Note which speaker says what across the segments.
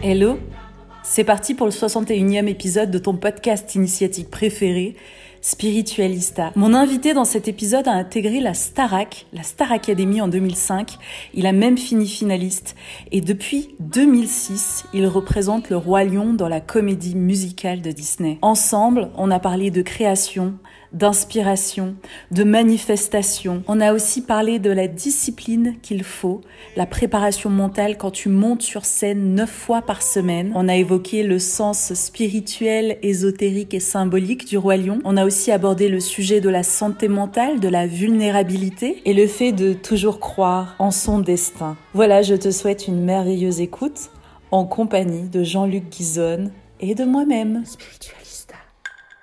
Speaker 1: Hello, c'est parti pour le 61e épisode de ton podcast initiatique préféré, Spiritualista. Mon invité dans cet épisode a intégré la Starac, la Star Academy en 2005. Il a même fini finaliste et depuis 2006, il représente le roi lion dans la comédie musicale de Disney. Ensemble, on a parlé de création, d'inspiration, de manifestation. On a aussi parlé de la discipline qu'il faut, la préparation mentale quand tu montes sur scène neuf fois par semaine. On a évoqué le sens spirituel, ésotérique et symbolique du roi lion. On a aussi abordé le sujet de la santé mentale, de la vulnérabilité et le fait de toujours croire en son destin. Voilà, je te souhaite une merveilleuse écoute en compagnie de Jean-Luc Guizonne et de moi-même.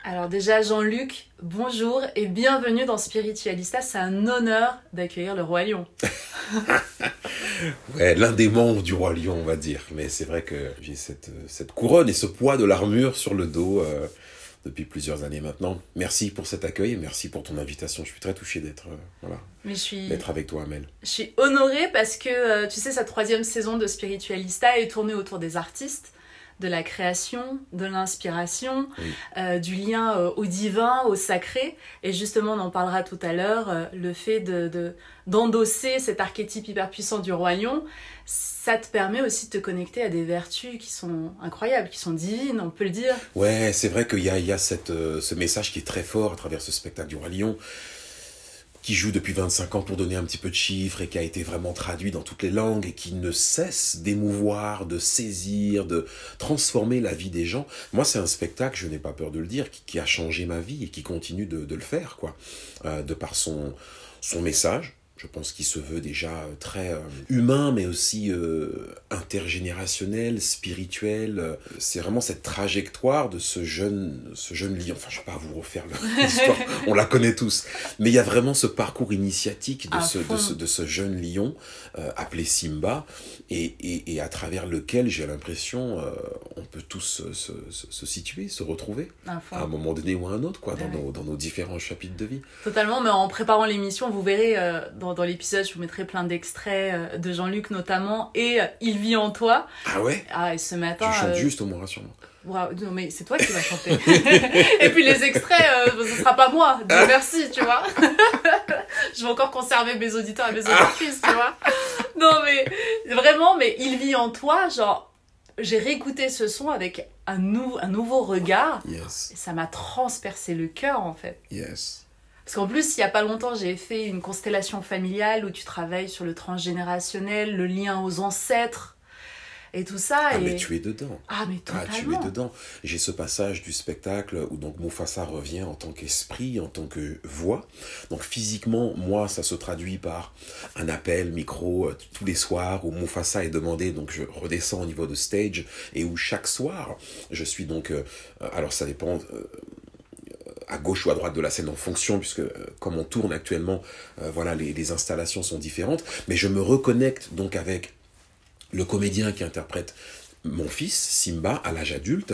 Speaker 1: Alors déjà Jean-Luc, bonjour et bienvenue dans Spiritualista. C'est un honneur d'accueillir le roi lion.
Speaker 2: ouais, l'un des membres du roi lion, on va dire. Mais c'est vrai que j'ai cette, cette couronne et ce poids de l'armure sur le dos euh, depuis plusieurs années maintenant. Merci pour cet accueil et merci pour ton invitation. Je suis très touché d'être euh, voilà,
Speaker 1: Mais je suis,
Speaker 2: d'être avec toi, Amel.
Speaker 1: je suis honorée parce que euh, tu sais, cette troisième saison de Spiritualista est tournée autour des artistes de la création, de l'inspiration,
Speaker 2: Oui.
Speaker 1: euh, du lien euh, au divin, au sacré. Et justement, on en parlera tout à l'heure, euh, le fait de, de- d'endosser cet archétype hyper puissant du roi lion, ça te permet aussi de te connecter à des vertus qui sont incroyables, qui sont divines, on peut le dire.
Speaker 2: Ouais, c'est vrai qu'il y a, il y a cette, ce message qui est très fort à travers ce spectacle du Roi Lion, qui joue depuis 25 ans pour donner un petit peu de chiffres et qui a été vraiment traduit dans toutes les langues et qui ne cesse d'émouvoir, de saisir, de transformer la vie des gens. Moi, c'est un spectacle, je n'ai pas peur de le dire, qui, a changé ma vie et qui continue de, de le faire, quoi, Euh, de par son, son message. Je pense qu'il se veut déjà euh, très euh, humain, mais aussi euh, intergénérationnel, spirituel. C'est vraiment cette trajectoire de ce jeune, ce jeune lion. Enfin, je ne vais pas vous refaire l'histoire, on la connaît tous. Mais il y a vraiment ce parcours initiatique de, ce, de, ce, de ce jeune lion euh, appelé Simba, et, et, et à travers lequel j'ai l'impression euh, on peut tous se, se, situer, se retrouver à un moment donné ou à un autre, quoi, dans,
Speaker 1: Ouais.
Speaker 2: nos, dans nos différents chapitres de vie.
Speaker 1: Totalement, mais en préparant l'émission, vous verrez euh, dans, dans l'épisode, je vous mettrai plein d'extraits euh, de Jean-Luc notamment, et euh, Il vit en toi.
Speaker 2: Ah ouais?
Speaker 1: Ah, et ce matin...
Speaker 2: Je chante
Speaker 1: euh,
Speaker 2: juste au moins, rassure-moi.
Speaker 1: Non mais c'est toi qui vas chanter. et puis les extraits, euh, ce sera pas moi. Dieu merci, tu vois. je vais encore conserver mes auditeurs et mes auditrices, tu vois. Non mais vraiment, mais il vit en toi, genre j'ai réécouté ce son avec un, nou- un nouveau regard
Speaker 2: Yes,
Speaker 1: et ça m'a transpercé le cœur en fait.
Speaker 2: yes.
Speaker 1: Parce qu'en plus, il y a pas longtemps, j'ai fait une constellation familiale où tu travailles sur le transgénérationnel, le lien aux ancêtres et tout ça.
Speaker 2: Ah,
Speaker 1: et...
Speaker 2: mais tu es dedans.
Speaker 1: Ah, mais
Speaker 2: Ah, tu
Speaker 1: totalement.
Speaker 2: es dedans. J'ai ce passage du spectacle où donc Mufasa revient en tant qu'esprit, en tant que voix. Donc physiquement, moi, ça se traduit par un appel micro euh, tous les soirs où Mufasa est demandé. Donc je redescends au niveau de stage et où chaque soir, je suis donc. euh, euh, alors ça dépend. euh, à gauche ou à droite de la scène en fonction, puisque comme on tourne actuellement, voilà, les, les installations sont différentes. Mais je me reconnecte donc avec le comédien qui interprète mon fils, Simba, à l'âge adulte,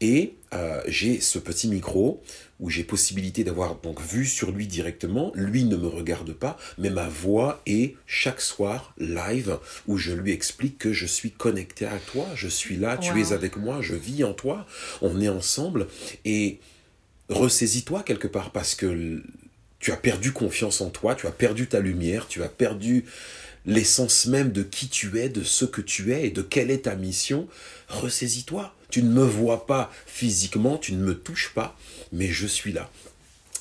Speaker 2: et euh, j'ai ce petit micro où j'ai possibilité d'avoir donc vue sur lui directement. Lui ne me regarde pas, mais ma voix est chaque soir live où je lui explique que je suis connecté à toi, je suis là, tu es avec moi, je vis en toi, on est ensemble et ressaisis-toi quelque part parce que tu as perdu confiance en toi, tu as perdu ta lumière, tu as perdu l'essence même de qui tu es, de ce que tu es et de quelle est ta mission, ressaisis-toi. Tu ne me vois pas physiquement, tu ne me touches pas, mais je suis là.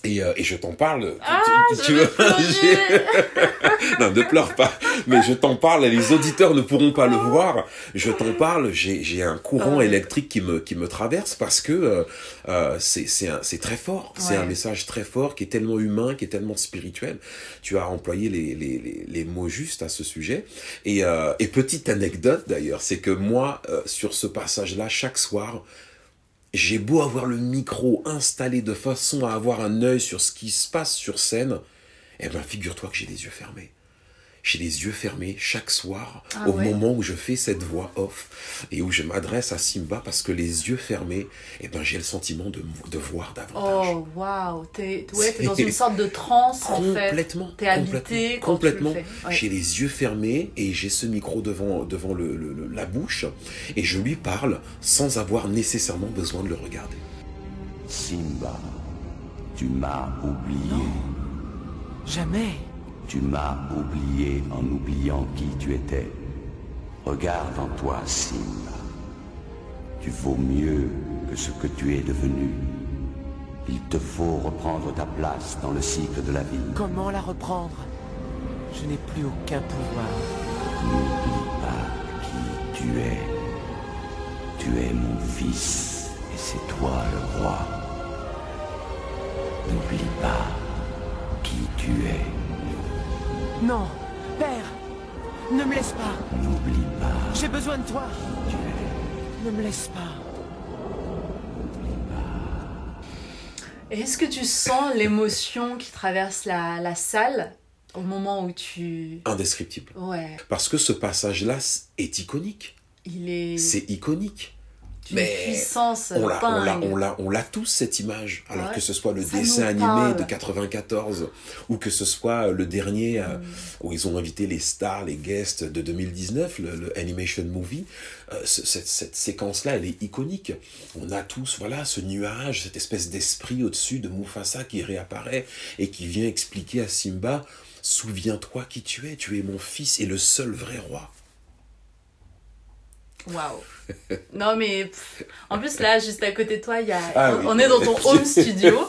Speaker 2: Et, euh, et, je t'en parle.
Speaker 1: Ah, tu, veux
Speaker 2: Non, ne pleure pas. Mais je t'en parle. Les auditeurs ne pourront pas le voir. Je t'en parle. J'ai un courant électrique qui me qui me traverse parce que euh, euh, c'est c'est très fort. C'est un message très fort qui est tellement humain, qui est tellement spirituel. Tu as employé les les, les, les mots justes à ce sujet. Et euh, et petite anecdote d'ailleurs, c'est que moi euh, sur ce passage-là, chaque soir j'ai beau avoir le micro installé de façon à avoir un œil sur ce qui se passe sur scène, eh bien figure-toi que j'ai les yeux fermés j'ai les yeux fermés chaque soir ah au moment où je fais cette voix off et où je m'adresse à Simba parce que les yeux fermés, eh ben, j'ai le sentiment de, de voir davantage.
Speaker 1: Oh, waouh! T'es ouais, es dans une sorte de transe, en
Speaker 2: fait. Complètement.
Speaker 1: T'es habité
Speaker 2: Complètement. J'ai les yeux fermés et j'ai ce micro devant, devant le, le, la bouche et je lui parle sans avoir nécessairement besoin de le regarder.
Speaker 3: Simba, tu m'as oublié.
Speaker 1: Jamais.
Speaker 3: Tu m'as oublié en oubliant qui tu étais. Regarde en toi, Simba. Tu vaux mieux que ce que tu es devenu. Il te faut reprendre ta place dans le cycle de la vie.
Speaker 4: Comment la reprendre? Je n'ai plus aucun pouvoir.
Speaker 3: N'oublie pas qui tu es. Tu es mon fils et c'est toi le roi.
Speaker 4: Non, père, ne me laisse pas.
Speaker 3: N'oublie pas.
Speaker 4: J'ai besoin de toi.
Speaker 3: Tu es.
Speaker 4: Ne me laisse pas.
Speaker 3: N'oublie pas.
Speaker 1: Est-ce que tu sens l'émotion qui traverse la, la salle au moment où tu...
Speaker 2: Indescriptible.
Speaker 1: Ouais.
Speaker 2: Parce que ce passage-là est iconique.
Speaker 1: Il est...
Speaker 2: C'est iconique
Speaker 1: mais puissance
Speaker 2: on l'a, on l'a, on l'a tous cette image. Alors que ce soit le dessin animé de 94 ou que ce soit le dernier euh, où ils ont invité les stars, les guests de 2019, le, animation movie. Euh, cette, cette séquence-là, elle est iconique. On a tous, voilà, ce nuage, cette espèce d'esprit au-dessus de Mufasa qui réapparaît et qui vient expliquer à Simba Souviens-toi qui tu es, tu es mon fils et le seul vrai roi.
Speaker 1: Waouh. Non mais en plus là juste à côté de toi il y a ah on est dans ton home studio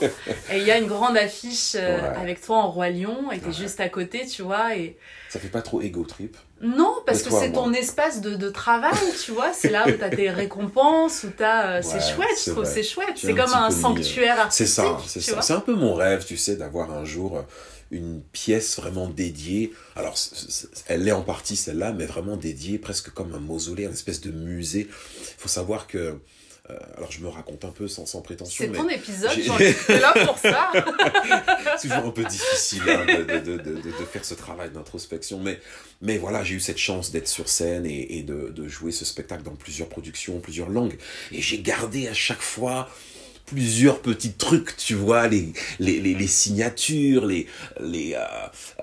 Speaker 1: et il y a une grande affiche euh, avec toi en roi lion et t'es juste à côté tu vois et
Speaker 2: ça fait pas trop ego trip.
Speaker 1: Non parce que c'est ton espace de, de travail tu vois c'est là où t'as tes récompenses où t'as euh, c'est chouette je trouve c'est chouette. C'est comme un sanctuaire artistique
Speaker 2: c'est ça c'est ça. c'est un peu mon rêve tu sais d'avoir un jour une pièce vraiment dédiée. Alors, elle l'est en partie celle-là, mais vraiment dédiée presque comme un mausolée, une espèce de musée. Il faut savoir que euh, alors je me raconte un peu sans, sans prétention.
Speaker 1: C'est ton épisode, j'en suis là pour ça.
Speaker 2: c'est toujours un peu difficile hein, de, de, de, de, faire ce travail d'introspection. Mais, mais voilà, j'ai eu cette chance d'être sur scène et, et de, jouer ce spectacle dans plusieurs productions, plusieurs langues. Et j'ai gardé à chaque fois plusieurs petits trucs, tu vois, les, les, les, les signatures, les, les, euh,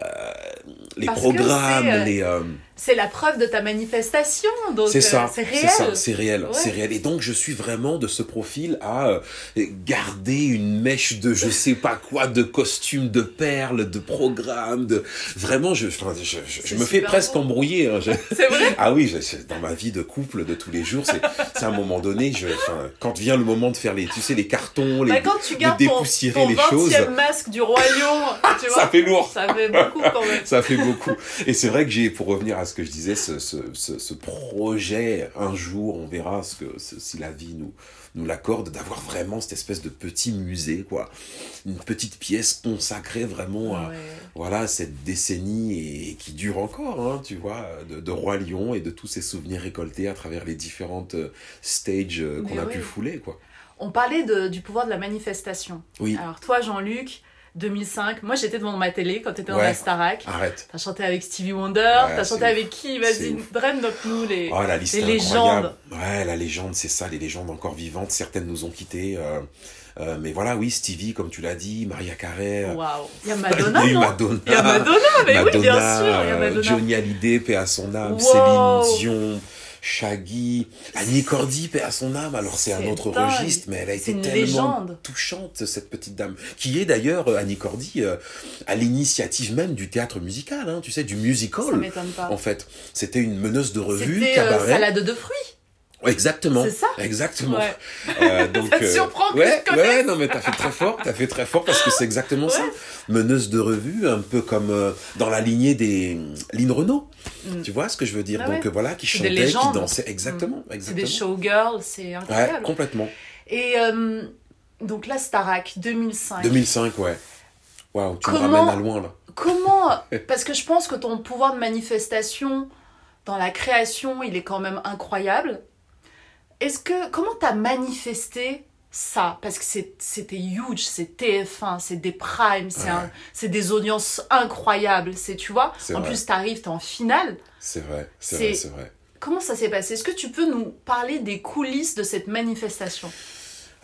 Speaker 2: euh, les programmes,
Speaker 1: euh,
Speaker 2: les... Euh,
Speaker 1: c'est la preuve de ta manifestation, donc
Speaker 2: c'est ça,
Speaker 1: c'est réel.
Speaker 2: C'est ça, c'est réel, c'est réel. Et donc je suis vraiment de ce profil à garder une mèche de je sais pas quoi, de costumes, de perles, de programmes, de vraiment je, je, je, me fais presque embrouiller. Hein.
Speaker 1: C'est vrai.
Speaker 2: ah oui, dans ma vie de couple de tous les jours, c'est à un moment donné, je, quand vient le moment de faire les, tu sais, les cartons, les,
Speaker 1: bah, quand tu gardes de dépoussiérer ton, ton
Speaker 2: les choses.
Speaker 1: masque du royaume, tu vois,
Speaker 2: ça fait lourd.
Speaker 1: Ça fait beaucoup quand même.
Speaker 2: ça fait beaucoup. Et c'est vrai que j'ai, pour revenir à ce que je disais, ce, ce, ce, projet, un jour, on verra ce que, si la vie nous, nous l'accorde, d'avoir vraiment cette espèce de petit musée, quoi. Une petite pièce consacrée vraiment à voilà, cette décennie et, qui dure encore, hein, tu vois, de, de, Roi Lion et de tous ces souvenirs récoltés à travers les différentes euh, stages euh, qu'on a pu fouler, quoi.
Speaker 1: On parlait de- du pouvoir de la manifestation.
Speaker 2: Oui.
Speaker 1: Alors toi, Jean-Luc, 2005, moi j'étais devant ma télé quand t'étais dans
Speaker 2: Ouais.
Speaker 1: la Starac.
Speaker 2: Arrête.
Speaker 1: T'as chanté avec Stevie Wonder,
Speaker 2: Ouais,
Speaker 1: t'as chanté
Speaker 2: ouf.
Speaker 1: avec qui? Vas-y,
Speaker 2: ouf.
Speaker 1: donne-nous les,
Speaker 2: Oh, la liste
Speaker 1: les légendes.
Speaker 2: Ouais, la légende, c'est ça, les légendes encore vivantes. Certaines nous ont quittés. euh, euh, mais voilà, oui, Stevie, comme tu l'as dit, Maria Carey. euh,
Speaker 1: Waouh. Il y a Madonna,
Speaker 2: il y a Madonna.
Speaker 1: Il y a Madonna, mais oui, bien sûr, il y a Madonna.
Speaker 2: Johnny Hallyday, paix à son âme.
Speaker 1: Wow.
Speaker 2: Céline Dion. Shaggy, Annie Cordy, paix à son âme. Alors c'est un autre
Speaker 1: dingue.
Speaker 2: registre, mais elle a été tellement
Speaker 1: légende.
Speaker 2: touchante cette petite dame, qui est d'ailleurs euh, Annie Cordy euh, à l'initiative même du théâtre musical, hein, tu sais, du musical.
Speaker 1: Ça m'étonne pas.
Speaker 2: En fait, c'était une meneuse de revue,
Speaker 1: euh,
Speaker 2: cabaret.
Speaker 1: salade de fruits.
Speaker 2: Ouais, Exactement.
Speaker 1: C'est ça
Speaker 2: Exactement.
Speaker 1: Ouais.
Speaker 2: Euh, donc,
Speaker 1: Ça te surprend que
Speaker 2: ouais, ouais, non, mais t'as fait très fort, t'as fait très fort parce que c'est exactement ça.
Speaker 1: Ouais.
Speaker 2: Meneuse de revue, un peu comme euh, dans la lignée des Lynn Renault.
Speaker 1: Mm.
Speaker 2: Tu vois ce que je veux dire?
Speaker 1: Ah
Speaker 2: Donc
Speaker 1: ouais.
Speaker 2: euh, voilà, qui
Speaker 1: C'est des
Speaker 2: chantait, qui dansait. Exactement,
Speaker 1: C'est
Speaker 2: exactement.
Speaker 1: des showgirls, c'est
Speaker 2: Ouais,
Speaker 1: incroyable.
Speaker 2: complètement.
Speaker 1: Et euh, donc la Starac, 2005.
Speaker 2: 2005, ouais. Waouh, tu
Speaker 1: Comment-
Speaker 2: me ramènes à loin là.
Speaker 1: Comment Parce que je pense que ton pouvoir de manifestation dans la création, il est quand même incroyable. Est-ce que comment t'as manifesté ça? Parce que c'était huge, c'est TF1, c'est des primes, c'est
Speaker 2: Ouais.
Speaker 1: un- c'est des audiences incroyables, c'est tu vois? En
Speaker 2: vrai.
Speaker 1: plus, t'arrives, t'es en finale.
Speaker 2: C'est vrai, c'est
Speaker 1: C'est-
Speaker 2: vrai, c'est vrai.
Speaker 1: Comment ça s'est passé? Est-ce que tu peux nous parler des coulisses de cette manifestation?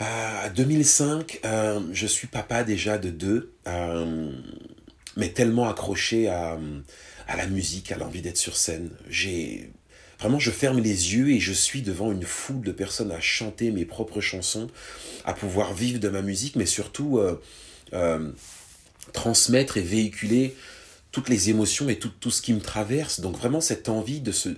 Speaker 2: Euh, 2005, euh, je suis papa déjà de deux, euh, mais tellement accroché à, à la musique, à l'envie d'être sur scène. J'ai vraiment, je ferme les yeux et je suis devant une foule de personnes à chanter mes propres chansons, à pouvoir vivre de ma musique, mais surtout euh, euh, transmettre et véhiculer toutes les émotions et tout, ce qui me traverse. Donc vraiment cette envie de se,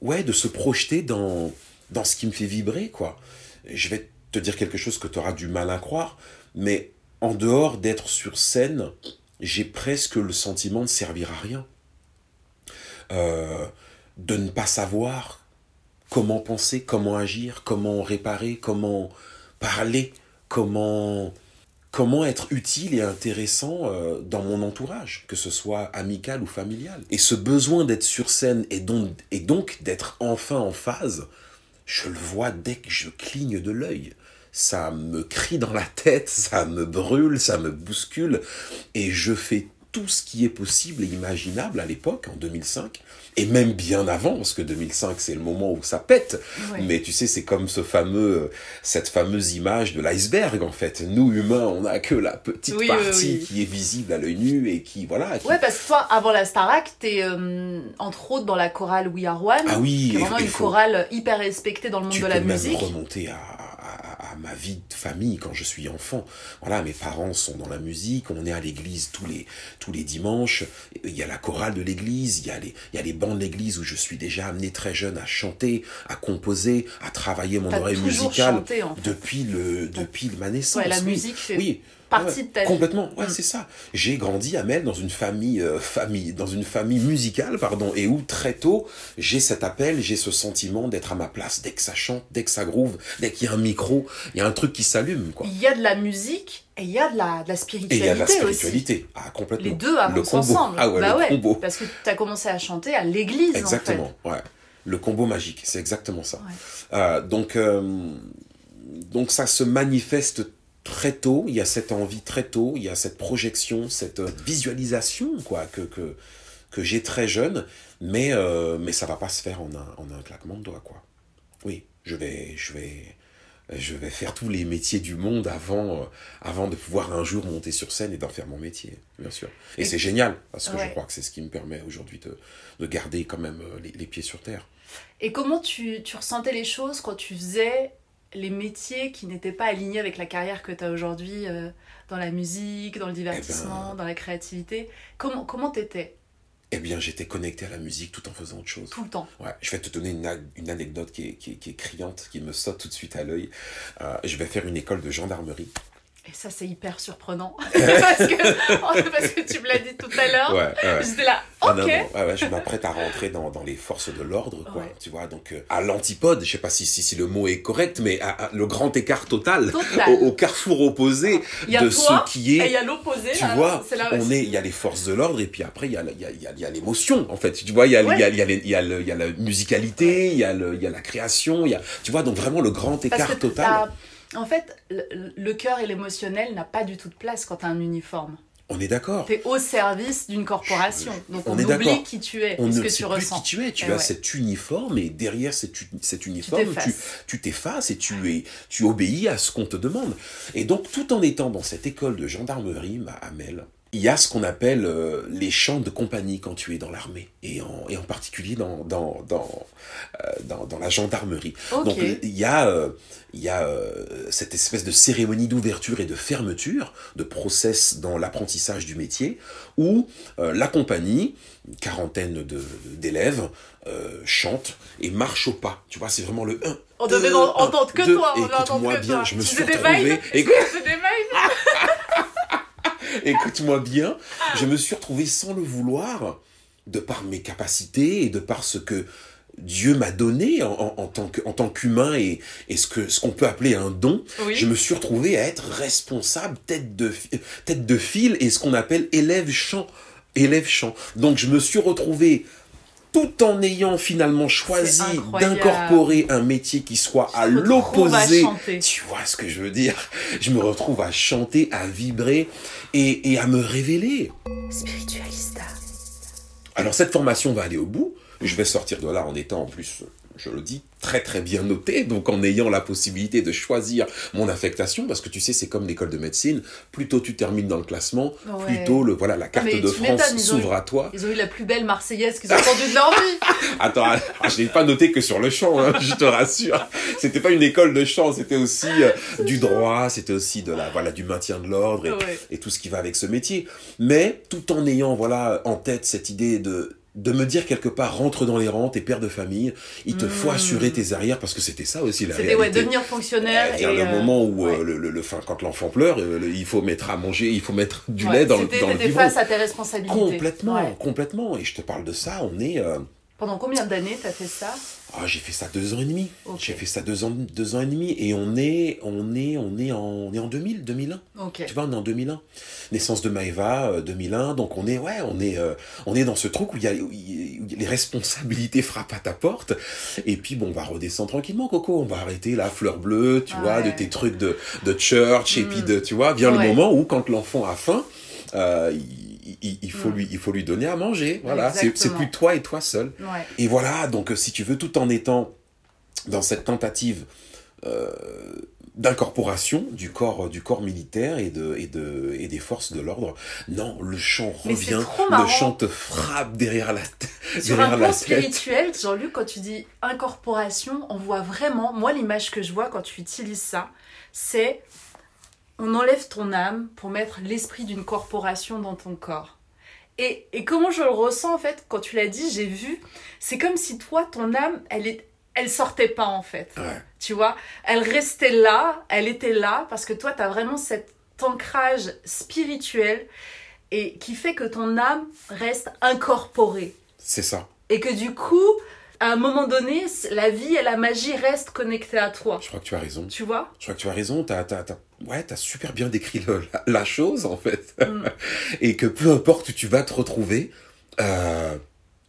Speaker 2: ouais, de se projeter dans, dans ce qui me fait vibrer, quoi. Je vais te dire quelque chose que tu auras du mal à croire, mais en dehors d'être sur scène, j'ai presque le sentiment de servir à rien. Euh, de ne pas savoir comment penser, comment agir, comment réparer, comment parler, comment être utile et intéressant euh, dans mon entourage, que ce soit amical ou familial. Et ce besoin d'être sur scène et donc, et donc d'être enfin en phase, je le vois dès que je cligne de l'œil. Ça me crie dans la tête, ça me brûle, ça me bouscule, et je fais tout ce qui est possible et imaginable à l'époque, en 2005, et même bien avant, parce que 2005 c'est le moment où ça pète.
Speaker 1: Ouais.
Speaker 2: Mais tu sais, c'est comme ce fameux, cette fameuse image de l'iceberg en fait. Nous humains, on n'a que la petite
Speaker 1: Oui,
Speaker 2: partie
Speaker 1: oui.
Speaker 2: qui est visible à l'œil nu et qui voilà. qui-
Speaker 1: Ouais, parce que toi, avant la Starac, t'es euh, entre autres dans la chorale We Are One.
Speaker 2: Ah oui,
Speaker 1: qui est vraiment une
Speaker 2: faut-
Speaker 1: chorale hyper respectée dans le monde
Speaker 2: tu
Speaker 1: de
Speaker 2: peux
Speaker 1: la
Speaker 2: même
Speaker 1: musique.
Speaker 2: remonter à, à- à ma vie de famille quand je suis enfant. Voilà, mes parents sont dans la musique, on est à l'église tous les, tous les dimanches. Il y a la chorale de l'église, il y, a les, il y a les bancs de l'église où je suis déjà amené très jeune à chanter, à composer, à travailler mon oreille musicale
Speaker 1: chanté, en fait.
Speaker 2: depuis, le, depuis ma naissance.
Speaker 1: Ouais, la
Speaker 2: oui.
Speaker 1: musique fait
Speaker 2: oui.
Speaker 1: Partie
Speaker 2: Ouais,
Speaker 1: de ta vie.
Speaker 2: Complètement, ouais,
Speaker 1: Mm.
Speaker 2: c'est ça. J'ai grandi à Mel dans une famille, euh, famille, dans une famille musicale, pardon, et où très tôt j'ai cet appel, j'ai ce sentiment d'être à ma place. Dès que ça chante, dès que ça groove, dès qu'il y a un micro, il y a un truc qui s'allume, quoi.
Speaker 1: Il y a de la musique et il y a de la, de la
Speaker 2: Et
Speaker 1: spiritualité
Speaker 2: il y a de la
Speaker 1: aussi.
Speaker 2: spiritualité. Ah, complètement.
Speaker 1: Les deux avancent ensemble.
Speaker 2: Ah ouais,
Speaker 1: bah
Speaker 2: le
Speaker 1: ouais,
Speaker 2: combo.
Speaker 1: parce que t'as commencé à chanter à l'église
Speaker 2: Exactement, ouais. Le combo magique, c'est exactement ça.
Speaker 1: Ouais.
Speaker 2: Euh, donc, euh, donc ça se manifeste très tôt, il y a cette envie très tôt, il y a cette projection, cette visualisation quoi, que, que, que j'ai très jeune, mais, euh, mais ça va pas se faire en un, en un claquement de doigts. Quoi. Oui, je vais, je, vais, je vais faire tous les métiers du monde avant, euh, avant de pouvoir un jour monter sur scène et d'en faire mon métier, bien sûr. Et,
Speaker 1: Et-
Speaker 2: c'est génial, parce que
Speaker 1: Ouais.
Speaker 2: je crois que c'est ce qui me permet aujourd'hui de, de garder quand même euh, les, les pieds sur terre.
Speaker 1: Et comment tu, tu ressentais les choses quand tu faisais les métiers qui n'étaient pas alignés avec la carrière que tu as aujourd'hui euh, dans la musique, dans le divertissement, dans la créativité Comment comment t'étais?
Speaker 2: Eh bien, j'étais connecté à la musique tout en faisant autre chose.
Speaker 1: tout le temps
Speaker 2: Ouais, je vais te donner une, une anecdote qui est, qui, est, qui est criante, qui me saute tout de suite à l'œil. Euh, je vais faire une école de gendarmerie.
Speaker 1: Et ça, c'est hyper surprenant. parce, que, parce que tu me l'as dit tout à l'heure.
Speaker 2: Ouais, ouais.
Speaker 1: J'étais là,
Speaker 2: Ah
Speaker 1: ok.
Speaker 2: non, non, ouais, ouais, je m'apprête à rentrer dans, dans les forces de l'ordre, quoi. Tu vois, donc euh, à l'antipode, je sais pas si, si, si le mot est correct, mais à, à- le grand écart total,
Speaker 1: Total.
Speaker 2: Au, au carrefour opposé de
Speaker 1: toi
Speaker 2: ce qui
Speaker 1: et
Speaker 2: est
Speaker 1: il y a l'opposé.
Speaker 2: tu
Speaker 1: là,
Speaker 2: vois,
Speaker 1: c'est là-
Speaker 2: on est, il y a les forces de l'ordre et puis après il y a, y a, y a, y a l'émotion en fait. Tu vois, il y a, la musicalité, il y a la création, il y a, tu vois, donc vraiment le grand
Speaker 1: Parce
Speaker 2: écart
Speaker 1: que
Speaker 2: total.
Speaker 1: En fait, le, le cœur et l'émotionnel n'a pas du tout de place quand tu as un uniforme.
Speaker 2: On est d'accord.
Speaker 1: Tu es au service d'une corporation. Donc on,
Speaker 2: On est
Speaker 1: oublie qui tu es
Speaker 2: On
Speaker 1: et
Speaker 2: ne
Speaker 1: ce que
Speaker 2: sait
Speaker 1: tu
Speaker 2: plus
Speaker 1: ressens.
Speaker 2: qui tu es. Tu
Speaker 1: Eh
Speaker 2: as
Speaker 1: ouais.
Speaker 2: cet uniforme et derrière cet, uniforme, tu
Speaker 1: t'effaces.
Speaker 2: tu t'effaces et tu, es, tu obéis à ce qu'on te demande. Et donc, tout en étant dans cette école de gendarmerie, ma Amel, il y a ce qu'on appelle euh, les chants de compagnie quand tu es dans l'armée, et en, et en particulier dans, dans, dans, euh, dans, dans la gendarmerie. Donc il y a, euh, il y a euh, cette espèce de cérémonie d'ouverture et de fermeture, de process dans l'apprentissage du métier, où euh, la compagnie, une quarantaine de- d'élèves, euh, chante et marche au pas. Tu vois, c'est vraiment le 1.
Speaker 1: On devait en- entendre que toi, on
Speaker 2: Écoute-moi bien,
Speaker 1: toi.
Speaker 2: je me suis retrouvé. Écoute-
Speaker 1: des
Speaker 2: Écoute-moi bien, je me suis retrouvé sans le vouloir, de par mes capacités et de par ce que Dieu m'a donné en, en- en tant que- en tant qu'humain et, et ce que ce qu'on peut appeler un don.
Speaker 1: Oui.
Speaker 2: Je me suis retrouvé à être responsable, tête de, tête de file et ce qu'on appelle élève chant. Élève chant. Donc je me suis retrouvé tout en ayant finalement choisi d'incorporer un métier qui soit à l'opposé. Tu vois ce que je veux dire? Je me retrouve à chanter, à vibrer et, et à me révéler.
Speaker 1: Spiritualista.
Speaker 2: Alors cette formation va aller au bout. Je vais sortir de là en étant en plus, je le dis, très très bien noté, donc en ayant la possibilité de choisir mon affectation, parce que tu sais, c'est comme l'école de médecine, plus tôt tu termines dans le classement,
Speaker 1: Ouais.
Speaker 2: plus tôt le, voilà, la carte
Speaker 1: mais
Speaker 2: de France s'ouvre à toi.
Speaker 1: Ils ont eu la plus belle Marseillaise qu'ils ont entendue de leur vie.
Speaker 2: Attends, ah, je l'ai pas noté que sur le chant, hein, je te rassure. C'était pas une école de chant, c'était aussi euh, du droit, c'était aussi de la, voilà, du maintien de l'ordre et,
Speaker 1: Ouais.
Speaker 2: et tout ce qui va avec ce métier. Mais tout en ayant, voilà, en tête cette idée de de me dire quelque part rentre dans les rangs, t'es père de famille, il te faut
Speaker 1: Mm.
Speaker 2: assurer tes arrières parce que c'était ça aussi la
Speaker 1: C'était ouais,
Speaker 2: réalité.
Speaker 1: devenir fonctionnaire.
Speaker 2: C'est-à-dire
Speaker 1: et,
Speaker 2: le
Speaker 1: euh,
Speaker 2: moment où euh,
Speaker 1: ouais.
Speaker 2: le, le, le- fin, quand l'enfant pleure, euh, le- il faut mettre à manger, il faut mettre du
Speaker 1: Ouais,
Speaker 2: lait dans, le-
Speaker 1: c'était-
Speaker 2: dans le biberon.
Speaker 1: face à tes responsabilités.
Speaker 2: Complètement, complètement. Et je te parle de ça, on est. euh,
Speaker 1: Pendant combien d'années t'as fait ça?
Speaker 2: Ah, j'ai fait ça deux ans et demi. J'ai fait ça deux ans, deux ans et demi. Et on est, on est, on est en, on est en 2000, 2001.
Speaker 1: Ok.
Speaker 2: Tu vois, on est en 2001. Naissance de Maëva, euh, 2001. Donc on est, ouais, on est, euh, on est dans ce truc où, il y a, y les responsabilités frappent à ta porte. Et puis bon, on va redescendre tranquillement, Coco. On va arrêter la fleur bleue, tu vois, de tes trucs de, de church. Et
Speaker 1: Mm.
Speaker 2: puis de, tu vois, vient
Speaker 1: Ouais.
Speaker 2: le moment où quand l'enfant a faim, euh, il, il- il faut lui, il faut lui donner à manger. Voilà, c'est plus toi et toi seul.
Speaker 1: Ouais.
Speaker 2: Et voilà, donc euh, si tu veux, tout en étant dans cette tentative euh, d'incorporation du corps, du corps militaire et, de, et, de, et des forces de l'ordre, non, le chant revient, le chant te frappe derrière la, tête
Speaker 1: Sur
Speaker 2: derrière
Speaker 1: un
Speaker 2: la
Speaker 1: plan spirituel, Jean-Luc, quand tu dis incorporation, on voit vraiment, moi l'image que je vois quand tu utilises ça, c'est on enlève ton âme pour mettre l'esprit d'une corporation dans ton corps. Et, et comment je le ressens en fait, quand tu l'as dit, j'ai vu, c'est comme si toi, ton âme, elle, est, elle sortait pas en fait.
Speaker 2: Ouais.
Speaker 1: Tu vois, elle restait là, elle était là, parce que toi, tu as vraiment cet ancrage spirituel et qui fait que ton âme reste incorporée.
Speaker 2: C'est ça.
Speaker 1: Et que du coup, à un moment donné, la vie et la magie restent connectées à toi.
Speaker 2: Je crois que tu as raison.
Speaker 1: Tu vois?
Speaker 2: Je crois que tu as raison. T'as, t'as, t'as- ouais, t'as super bien décrit le- la, la chose, en fait.
Speaker 1: Mm.
Speaker 2: et que peu importe où tu vas te retrouver, euh,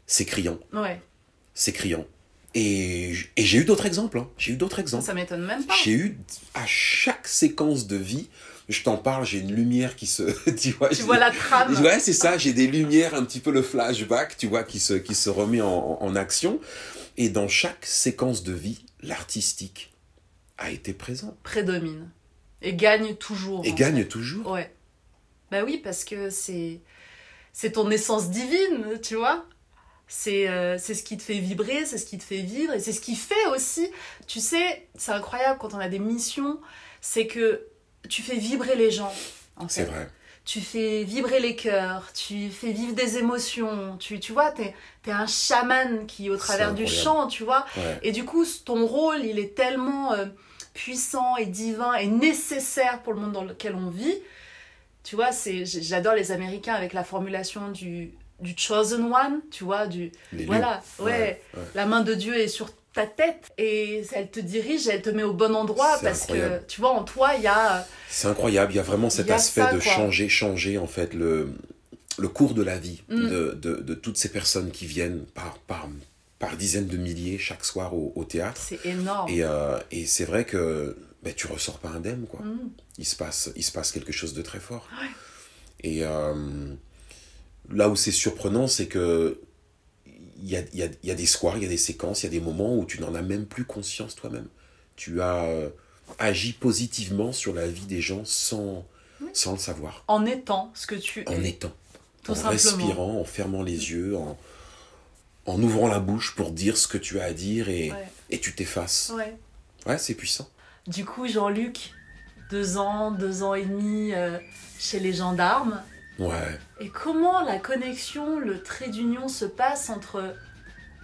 Speaker 2: c'est criant.
Speaker 1: Ouais,
Speaker 2: C'est criant. Et, et j'ai eu d'autres exemples. hein. J'ai eu d'autres exemples.
Speaker 1: ça m'étonne même pas.
Speaker 2: J'ai eu à chaque séquence de vie, je t'en parle, j'ai une lumière qui se, tu vois,
Speaker 1: Tu vois la trame
Speaker 2: Ouais, c'est ça. J'ai des lumières, un petit peu le flashback, tu vois, qui se, qui se remet en, en action. Et dans chaque séquence de vie, l'artistique a été présent
Speaker 1: prédomine et gagne toujours.
Speaker 2: et gagne
Speaker 1: fait.
Speaker 2: toujours.
Speaker 1: Ouais. Bah oui, parce que c'est c'est ton essence divine, tu vois. C'est euh, c'est ce qui te fait vibrer, c'est ce qui te fait vivre et c'est ce qui fait aussi. Tu sais, c'est incroyable quand on a des missions, c'est que tu fais vibrer les gens. en
Speaker 2: C'est
Speaker 1: fait.
Speaker 2: vrai.
Speaker 1: Tu fais vibrer les cœurs, tu fais vivre des émotions. Tu, tu vois, t'es es un chaman qui, au travers du chant, tu vois,
Speaker 2: Ouais.
Speaker 1: et du coup, ton rôle, il est tellement euh, puissant et divin et nécessaire pour le monde dans lequel on vit. Tu vois, c'est j'adore les Américains avec la formulation du, du chosen one, tu vois, du
Speaker 2: Les
Speaker 1: voilà, Ouais,
Speaker 2: ouais.
Speaker 1: la main de Dieu est sur ta tête et elle te dirige, elle te met au bon endroit parce
Speaker 2: incroyable.
Speaker 1: que tu vois en toi il y a
Speaker 2: C'est incroyable. Il y a vraiment cet
Speaker 1: a
Speaker 2: aspect
Speaker 1: ça,
Speaker 2: de
Speaker 1: quoi.
Speaker 2: changer, changer en fait le, le cours de la vie
Speaker 1: Mm.
Speaker 2: de, de, de toutes ces personnes qui viennent par, par, par dizaines de milliers chaque soir au, au théâtre.
Speaker 1: c'est énorme.
Speaker 2: Et, euh, et c'est vrai que ben, tu ressors pas indemne, quoi.
Speaker 1: Mm.
Speaker 2: Il, se passe, il se passe quelque chose de très fort. Et euh, là où c'est surprenant, c'est que y a, il y, a, y a des soirs, il y a des séquences, il y a des moments où tu n'en as même plus conscience toi-même. Tu as euh, agi positivement sur la vie des gens sans, sans le savoir.
Speaker 1: En étant ce que tu
Speaker 2: En
Speaker 1: es.
Speaker 2: étant.
Speaker 1: Tout
Speaker 2: en
Speaker 1: simplement.
Speaker 2: respirant, en fermant les yeux, en, en ouvrant la bouche pour dire ce que tu as à dire et,
Speaker 1: Ouais.
Speaker 2: et tu t'effaces.
Speaker 1: Ouais.
Speaker 2: Ouais, c'est puissant.
Speaker 1: Du coup, Jean-Luc, deux ans, deux ans et demi euh, chez les gendarmes.
Speaker 2: Ouais.
Speaker 1: Et comment la connexion, le trait d'union se passe entre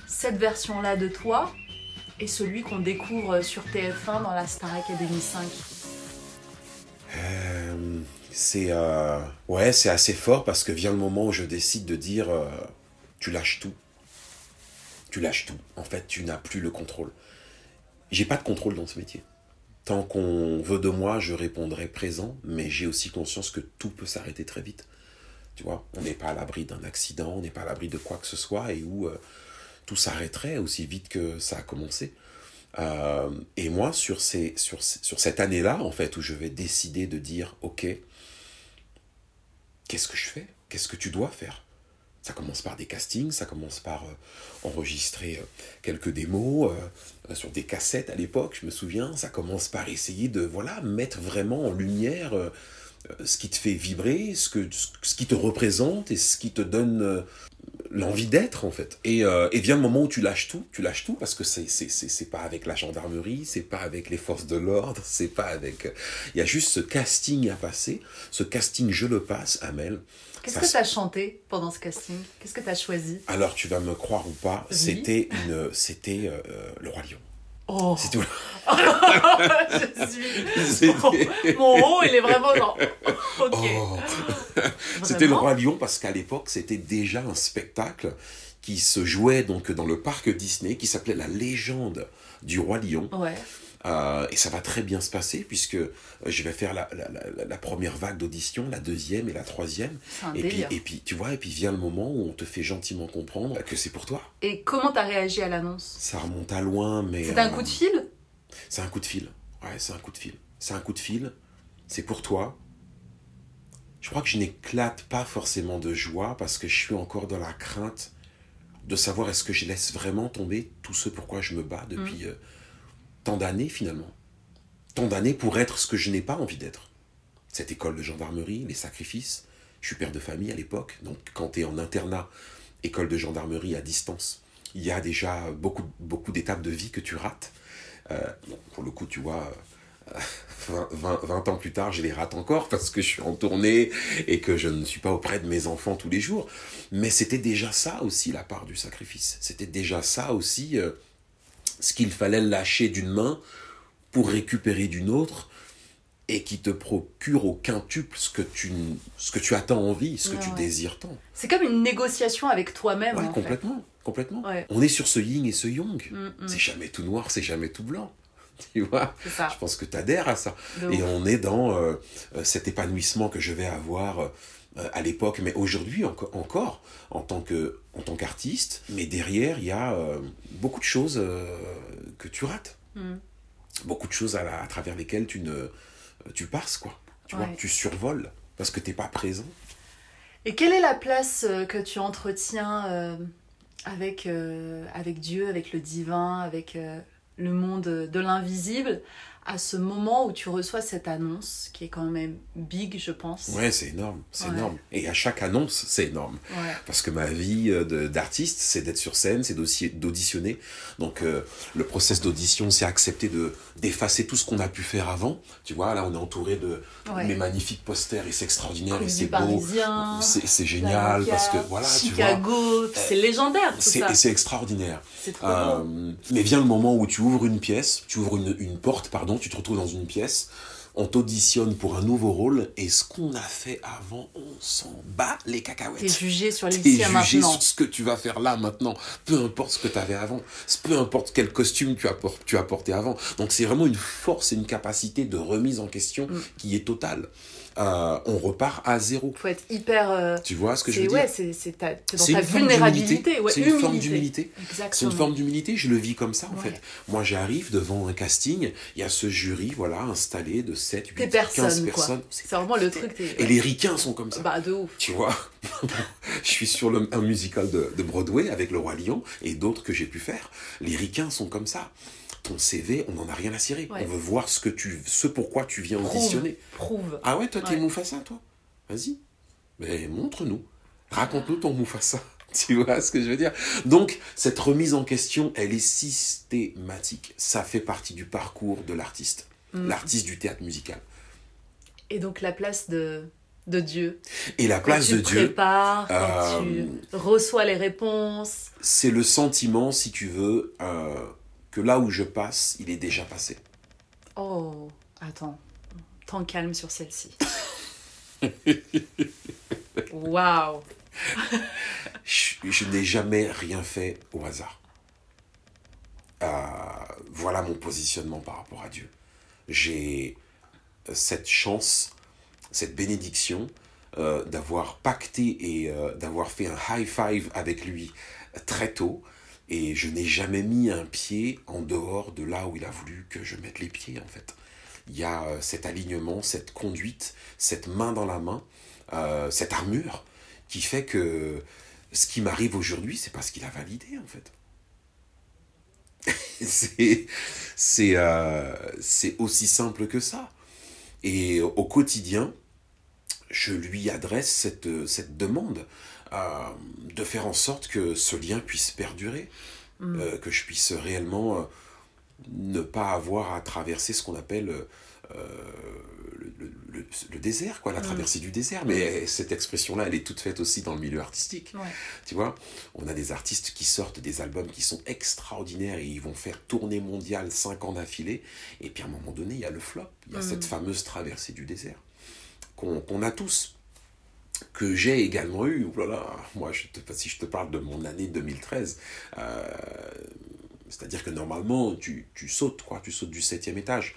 Speaker 1: cette version-là de toi et celui qu'on découvre sur TF1 dans la Star Academy 5
Speaker 2: Euh, c'est euh, ouais, c'est assez fort parce que vient le moment où je décide de dire euh, tu lâches tout. Tu lâches tout. En fait, tu n'as plus le contrôle. J'ai pas de contrôle dans ce métier. Tant qu'on veut de moi, je répondrai présent, mais j'ai aussi conscience que tout peut s'arrêter très vite. Tu vois, on n'est pas à l'abri d'un accident, on n'est pas à l'abri de quoi que ce soit et où euh, tout s'arrêterait aussi vite que ça a commencé. Euh, et moi, sur, ces, sur, sur cette année-là, en fait, où je vais décider de dire, OK, qu'est-ce que je fais? Qu'est-ce que tu dois faire? Ça commence par des castings, ça commence par euh, enregistrer quelques démos sur des cassettes à l'époque, je me souviens. Ça commence par essayer de, voilà, mettre vraiment en lumière ce qui te fait vibrer, ce, que, ce qui te représente et ce qui te donne euh, l'envie d'être en fait. Et, euh, et vient le moment où tu lâches tout, tu lâches tout parce que c'est c'est pas avec la gendarmerie, c'est pas avec les forces de l'ordre, c'est pas avec. euh, Il y a juste ce casting à passer. Ce casting, je le passe, Amel.
Speaker 1: Qu'est-ce que tu as chanté pendant ce casting? Qu'est-ce que tu as choisi?
Speaker 2: Alors tu vas me croire ou pas,
Speaker 1: Oui.
Speaker 2: c'était une, c'était euh, le roi lion.
Speaker 1: Oh
Speaker 2: C'est tout.
Speaker 1: Je suis...
Speaker 2: C'était-
Speaker 1: Mon haut, il est vraiment genre... Ok.
Speaker 2: Oh. C'était le roi lion parce qu'à l'époque c'était déjà un spectacle qui se jouait donc dans le parc Disney qui s'appelait la légende du roi lion.
Speaker 1: Ouais.
Speaker 2: Euh, et ça va très bien se passer puisque euh, je vais faire la, la, la, la première vague d'audition, la deuxième et la troisième.
Speaker 1: C'est un
Speaker 2: Et puis, et puis, tu vois, et puis vient le moment où on te fait gentiment comprendre que c'est pour toi.
Speaker 1: Et comment t'as réagi à l'annonce?
Speaker 2: Ça remonte à loin, mais...
Speaker 1: C'était un
Speaker 2: euh,
Speaker 1: coup de fil?
Speaker 2: C'est un coup de fil. Ouais, c'est un coup de fil. C'est un coup de fil. C'est pour toi. Je crois que je n'éclate pas forcément de joie parce que je suis encore dans la crainte de savoir est-ce que je laisse vraiment tomber tout ce pourquoi je me bats depuis euh, tant d'années finalement. Tant d'années pour être ce que je n'ai pas envie d'être. Cette école de gendarmerie, les sacrifices. Je suis père de famille à l'époque, donc quand tu es en internat, école de gendarmerie à distance, il y a déjà beaucoup, beaucoup d'étapes de vie que tu rates. Euh, pour le coup, tu vois, euh, 20, 20 20 ans plus tard, je les rate encore parce que je suis en tournée et que je ne suis pas auprès de mes enfants tous les jours. Mais c'était déjà ça aussi, la part du sacrifice. C'était déjà ça aussi, euh, ce qu'il fallait lâcher d'une main pour récupérer d'une autre et qui te procure au quintuple ce que tu, ce que tu as tant envie, ce que
Speaker 1: Ouais,
Speaker 2: tu
Speaker 1: ouais.
Speaker 2: désires tant.
Speaker 1: C'est comme une négociation avec toi-même,
Speaker 2: Ouais,
Speaker 1: fait.
Speaker 2: complètement, complètement. On est sur ce yin et ce yang.
Speaker 1: Mm, mm.
Speaker 2: C'est jamais tout noir, c'est jamais tout blanc. Tu vois? Je pense que tu adhères à ça.
Speaker 1: De
Speaker 2: Et
Speaker 1: ouf.
Speaker 2: on est dans euh, euh, cet épanouissement que je vais avoir euh, à l'époque, mais aujourd'hui enco- encore, en tant que en tant qu'artiste. Mais derrière, il y a euh, beaucoup de choses euh, que tu rates.
Speaker 1: Mm.
Speaker 2: Beaucoup de choses à, la- à travers lesquelles tu ne tu passes, quoi. Tu vois, tu survoles parce que t'es pas présent.
Speaker 1: Et quelle est la place euh, que tu entretiens euh, avec, euh, avec Dieu, avec le divin, avec euh, le monde de l'invisible? À ce moment où tu reçois cette annonce qui est quand même big, je pense
Speaker 2: Ouais, c'est énorme, c'est
Speaker 1: Ouais.
Speaker 2: énorme. Et à chaque annonce, c'est énorme.
Speaker 1: Ouais.
Speaker 2: Parce que ma vie euh, d'artiste, c'est d'être sur scène, c'est d'auditionner. Donc euh, le process d'audition, c'est accepter de d'effacer tout ce qu'on a pu faire avant. Tu vois, là, on est entouré de
Speaker 1: Ouais.
Speaker 2: mes magnifiques posters et c'est extraordinaire et c'est beau. C'est c'est génial parce que voilà, tu vois.
Speaker 1: Chicago, c'est légendaire tout
Speaker 2: C'est
Speaker 1: ça.
Speaker 2: et c'est extraordinaire.
Speaker 1: Trop
Speaker 2: Euh, mais vient le moment où tu ouvres une pièce, tu ouvres une, une porte, pardon, tu te retrouves dans une pièce, on t'auditionne pour un nouveau rôle, et ce qu'on a fait avant, on s'en bat les cacahuètes.
Speaker 1: T'es jugé sur
Speaker 2: T'es
Speaker 1: l'ici et
Speaker 2: jugé
Speaker 1: maintenant.
Speaker 2: sur ce que tu vas faire là maintenant, peu importe ce que tu avais avant, peu importe quel costume tu as, por- tu as porté avant. Donc c'est vraiment une force et une capacité de remise en question
Speaker 1: Mm.
Speaker 2: qui est totale. Euh, on repart à zéro.
Speaker 1: Faut être hyper. euh,
Speaker 2: Tu vois ce que je veux
Speaker 1: ouais,
Speaker 2: dire
Speaker 1: c'est ta- dans ta
Speaker 2: une forme
Speaker 1: vulnérabilité. Ouais,
Speaker 2: C'est une forme
Speaker 1: humilité.
Speaker 2: d'humilité. C'est une forme d'humilité, je le vis comme ça en
Speaker 1: Ouais.
Speaker 2: fait. Moi j'arrive devant un casting, il y a ce jury voilà installé de 7, 8,
Speaker 1: T'es
Speaker 2: 15
Speaker 1: personne, quoi.
Speaker 2: personnes.
Speaker 1: C'est vraiment le truc.
Speaker 2: Et les ricains sont comme ça.
Speaker 1: Bah, de ouf.
Speaker 2: Tu vois, je suis sur le- un musical de, de Broadway avec Le Roi Lion et d'autres que j'ai pu faire. Les ricains sont comme ça. Ton CV, on n'en a rien à cirer.
Speaker 1: Ouais.
Speaker 2: On veut voir ce que tu, ce pourquoi tu viens
Speaker 1: Prouve.
Speaker 2: auditionner.
Speaker 1: Prouve.
Speaker 2: Ah ouais, toi, t'es
Speaker 1: Ouais.
Speaker 2: Mufasa, toi? Vas-y. Mais montre-nous. Raconte-nous ton Mufasa. Tu vois ce que je veux dire? Donc, cette remise en question, elle est systématique. Ça fait partie du parcours de l'artiste.
Speaker 1: Mm.
Speaker 2: L'artiste du théâtre musical.
Speaker 1: Et donc la place de, de Dieu.
Speaker 2: Et la place
Speaker 1: quand tu
Speaker 2: de
Speaker 1: te
Speaker 2: Dieu,
Speaker 1: prépares, quand
Speaker 2: euh,
Speaker 1: tu reçois les réponses.
Speaker 2: c'est le sentiment, si tu veux, euh, que là où je passe, il est déjà passé.
Speaker 1: Oh, attends. Temps calme sur celle-ci. Waouh.
Speaker 2: Je, je n'ai jamais rien fait au hasard. Euh, voilà mon positionnement par rapport à Dieu. J'ai cette chance, cette bénédiction euh, d'avoir pacté et euh, d'avoir fait un high five avec lui très tôt. Et je n'ai jamais mis un pied en dehors de là où il a voulu que je mette les pieds, en fait. Il y a euh, cet alignement, cette conduite, cette main dans la main, euh, cette armure qui fait que ce qui m'arrive aujourd'hui, c'est parce qu'il a validé, en fait. euh, c'est aussi simple que ça. Et au quotidien, je lui adresse cette, cette demande de faire en sorte que ce lien puisse perdurer,
Speaker 1: Mm.
Speaker 2: euh, que je puisse réellement euh, ne pas avoir à traverser ce qu'on appelle euh, le, le- le- le désert, quoi, la
Speaker 1: Mm.
Speaker 2: traversée du désert. Mais cette expression-là, elle est toute faite aussi dans le milieu artistique.
Speaker 1: Ouais.
Speaker 2: Tu vois, on a des artistes qui sortent des albums qui sont extraordinaires et ils vont faire tournée mondiale 5 ans d'affilée. Et puis à un moment donné, il y a le flop. Il y a
Speaker 1: Mm.
Speaker 2: cette fameuse traversée du désert qu'on qu'on a tous. Que j'ai également eu. Là, moi, je te, si je te parle de mon année 2013, euh, c'est-à-dire que normalement, tu, tu sautes, quoi. Tu sautes du septième étage.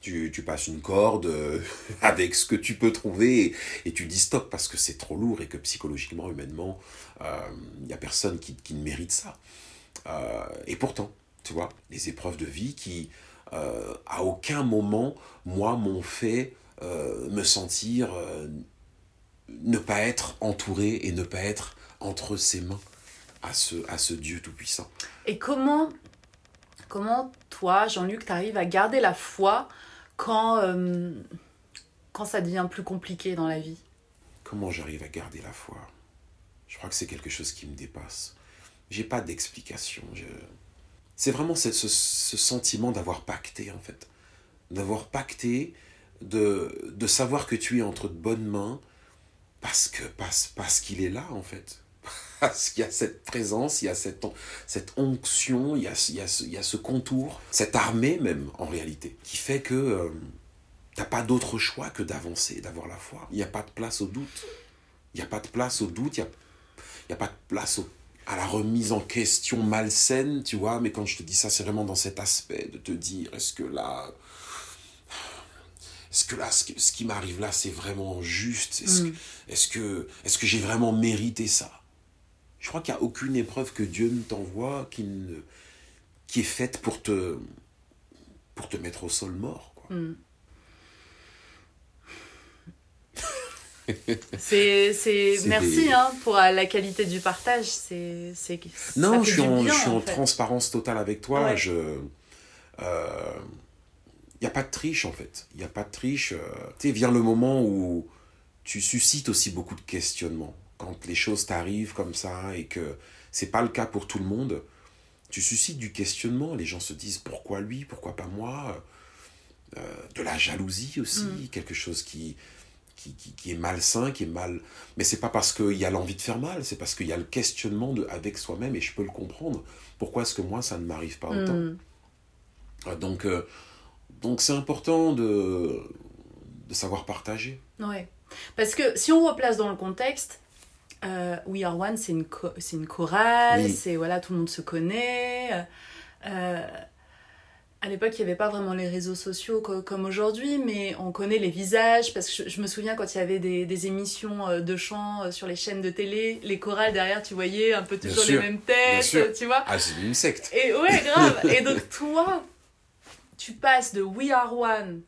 Speaker 2: Tu, tu passes une corde euh, avec ce que tu peux trouver et, tu dis stop parce que c'est trop lourd et que psychologiquement, humainement, il n'y a personne qui, qui ne mérite ça. Euh, et pourtant, tu vois, les épreuves de vie qui, euh, à aucun moment, moi, m'ont fait euh, me sentir euh, ne pas être entouré et ne pas être entre ses mains à ce, à ce Dieu Tout-Puissant.
Speaker 1: Et comment, comment toi, Jean-Luc, t'arrives à garder la foi quand, euh, quand ça devient plus compliqué dans la vie?
Speaker 2: Comment j'arrive à garder la foi? Je crois que c'est quelque chose qui me dépasse. J'ai pas d'explication. Je... C'est vraiment ce, ce- ce sentiment d'avoir pacté, en fait. D'avoir pacté, de, de savoir que tu es entre de bonnes mains, parce que parce, parce qu'il est là, en fait. Parce qu'il y a cette présence, il y a cette, cette onction, il y a, il y, a ce, il y a ce contour, cette armée même, en réalité, qui fait que euh, t'as pas d'autre choix que d'avancer, d'avoir la foi. Il n'y a pas de place au doute. Il n'y a pas de place au doute, il n'y a, a pas de place à la remise en question malsaine, tu vois. Mais quand je te dis ça, c'est vraiment dans cet aspect de te dire, est-ce que là... Que là, ce qui, ce qui m'arrive là, c'est vraiment juste Est-ce que, est-ce que, est-ce que j'ai vraiment mérité ça? Je crois qu'il n'y a aucune épreuve que Dieu ne t'envoie qui, ne, qui est faite pour te, pour te mettre au sol mort. Quoi.
Speaker 1: C'est, c'est...
Speaker 2: C'est
Speaker 1: Merci
Speaker 2: des-
Speaker 1: hein, pour euh, la qualité du partage. C'est, c'est...
Speaker 2: Non, je suis en,
Speaker 1: bien,
Speaker 2: je suis en
Speaker 1: fait.
Speaker 2: transparence totale avec toi.
Speaker 1: Ouais.
Speaker 2: Je, il n'y a pas de triche en fait. Il n'y a pas de triche. euh, Tu sais, vient le moment où tu suscites aussi beaucoup de questionnements. Quand les choses t'arrivent comme ça et que c'est pas le cas pour tout le monde, tu suscites du questionnement. Les gens se disent pourquoi lui, pourquoi pas moi? Euh, De la jalousie aussi,
Speaker 1: Mm.
Speaker 2: quelque chose qui, qui, qui, qui est malsain, qui est mal. Mais c'est pas parce qu'il y a l'envie de faire mal, c'est parce qu'il y a le questionnement de, avec soi-même et je peux le comprendre. Pourquoi est-ce que moi ça ne m'arrive pas autant?
Speaker 1: Mm.
Speaker 2: Euh, Donc, euh, donc c'est important de, de savoir partager.
Speaker 1: Ouais. Parce que si on replace dans le contexte, euh, We Are One, c'est une, cho- une chorale,
Speaker 2: Oui.
Speaker 1: c'est voilà, tout le monde se connaît. euh, à l'époque, il n'y avait pas vraiment les réseaux sociaux co- comme aujourd'hui, mais on connaît les visages, parce que je, je me souviens quand il y avait des, des émissions euh, de chant euh, sur les chaînes de télé, les chorales derrière, tu voyais un peu toujours les mêmes têtes, tu vois.
Speaker 2: Ah, c'est une secte.
Speaker 1: Et ouais, grave. Et donc toi, tu passes de We Are One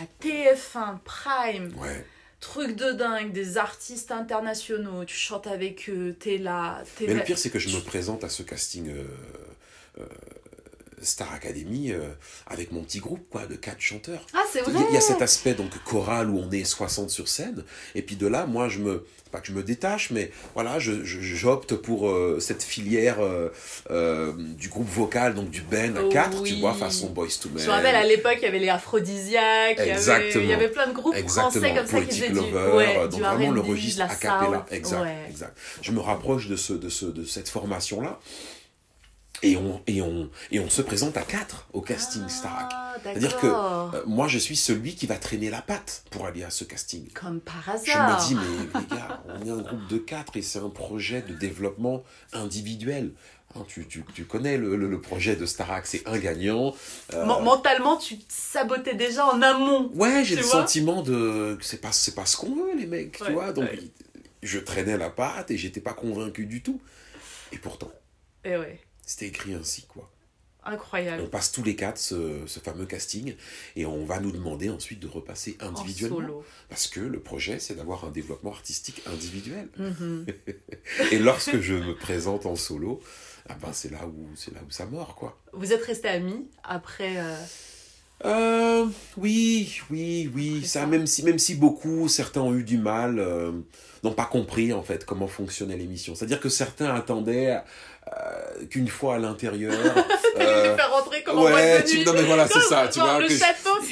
Speaker 1: à TF1, Prime,
Speaker 2: Ouais.
Speaker 1: truc de dingue, des artistes internationaux, tu chantes avec eux, t'es là, t'es
Speaker 2: Mais le pire, c'est que je me présente à ce casting euh, euh, Star Academy euh, avec mon petit groupe quoi, de quatre chanteurs.
Speaker 1: Ah, c'est
Speaker 2: Il
Speaker 1: vrai
Speaker 2: y, a- il y a cet aspect donc choral où on est 60 sur scène, et puis de là, moi, je me, pas que je me détache, mais voilà, je, je- j'opte pour euh, cette filière euh, du groupe vocal, donc du band à
Speaker 1: Oh
Speaker 2: 4, tu
Speaker 1: oui.
Speaker 2: vois, façon Boys to Men.
Speaker 1: Je me rappelle à l'époque, il y avait les aphrodisiaques, il y avait,
Speaker 2: Exactement.
Speaker 1: il y avait plein de groupes
Speaker 2: Exactement,
Speaker 1: français comme ça qui faisaient
Speaker 2: Lover,
Speaker 1: du, ouais, du
Speaker 2: donc vraiment le registre a cappella. Exact,
Speaker 1: Ouais.
Speaker 2: exact. Je me rapproche de, ce, de, ce, de cette formation-là. Et on, et, on, et on se présente à quatre au casting Starac.
Speaker 1: Ah,
Speaker 2: C'est-à-dire que euh, moi, je suis celui qui va traîner la patte pour aller à ce casting.
Speaker 1: Comme par
Speaker 2: Je
Speaker 1: hasard.
Speaker 2: me dis, mais les gars, on est un groupe de quatre et c'est un projet de développement individuel. Hein, tu, tu, tu connais le, le, le projet de Starac, c'est un gagnant. Euh,
Speaker 1: Men- Mentalement, tu te sabotais déjà en amont.
Speaker 2: Ouais, j'ai le sentiment de que c'est pas c'est pas ce qu'on veut les mecs,
Speaker 1: Ouais,
Speaker 2: tu vois. Donc
Speaker 1: ouais.
Speaker 2: je traînais la patte et j'étais pas convaincu du tout. Et pourtant,
Speaker 1: Et ouais,
Speaker 2: c'était écrit ainsi quoi.
Speaker 1: incroyable.
Speaker 2: On passe tous les quatre ce, ce fameux casting et on va nous demander ensuite de repasser
Speaker 1: En
Speaker 2: individuellement
Speaker 1: solo.
Speaker 2: parce que le projet c'est d'avoir un développement artistique individuel.
Speaker 1: Mhm.
Speaker 2: Et lorsque je me présente en solo, ah ben c'est là où c'est là où ça mord quoi.
Speaker 1: Vous êtes restés amis après. euh,
Speaker 2: Euh, oui, oui, oui. Ça? même si, même si beaucoup, certains ont eu du mal, euh, n'ont pas compris en fait comment fonctionnait l'émission. C'est-à-dire que certains attendaient euh, qu'une fois à l'intérieur, euh,
Speaker 1: les faire rentrer comme en
Speaker 2: ouais,
Speaker 1: boîte de
Speaker 2: tu,
Speaker 1: nuit.
Speaker 2: non mais voilà, c'est ça, tu
Speaker 1: Genre,
Speaker 2: vois,
Speaker 1: le
Speaker 2: que je-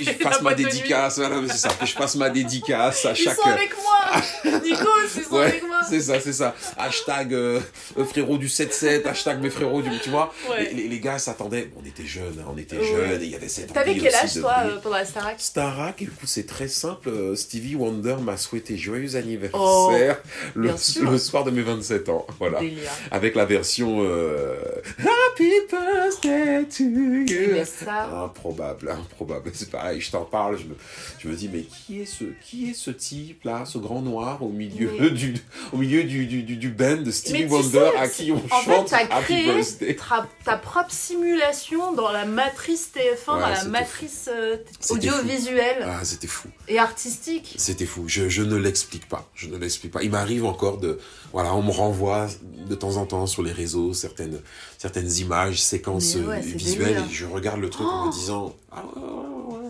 Speaker 2: je, fasse ma dédicace, voilà, c'est ça, que je fasse ma dédicace à
Speaker 1: Ils
Speaker 2: chaque.
Speaker 1: sont avec moi Nico, ils sont
Speaker 2: Ouais,
Speaker 1: avec moi
Speaker 2: c'est ça, c'est ça. Hashtag euh, euh, frérot du 7-7, hashtag mes frérots du. Tu vois,
Speaker 1: Ouais.
Speaker 2: les, les- les gars s'attendaient. On était jeunes, hein, on était
Speaker 1: Ouais.
Speaker 2: jeunes, et il y avait cette
Speaker 1: T'avais quel âge toi euh, pendant la Starac
Speaker 2: Starac, écoute, c'est très simple. euh, Stevie Wonder m'a souhaité joyeux anniversaire
Speaker 1: Oh,
Speaker 2: le, soir de mes 27 ans. Voilà.
Speaker 1: Délire.
Speaker 2: Avec la version euh, Happy Birthday to you.
Speaker 1: mais ça-
Speaker 2: Improbable, improbable. C'est pareil, je t'en parle, je me, je me dis, mais qui est ce, qui est ce type là, ce grand noir au milieu du, au milieu du, du, du, du band de Stevie Wonder
Speaker 1: sais,
Speaker 2: à qui on
Speaker 1: en
Speaker 2: chante
Speaker 1: fait, t'as
Speaker 2: Happy
Speaker 1: créé
Speaker 2: Birthday.
Speaker 1: ta, ta propre simulation dans la matrice TF1, dans la matrice euh, audiovisuelle
Speaker 2: Ah, c'était fou.
Speaker 1: et artistique.
Speaker 2: C'était fou. Je, je ne l'explique pas. Je ne l'explique pas. Il m'arrive encore de, voilà, on me renvoie de temps en temps sur les réseaux certaines, certaines images, séquences
Speaker 1: ouais,
Speaker 2: euh, visuelles,
Speaker 1: délire.
Speaker 2: et je regarde le truc en me disant, ah,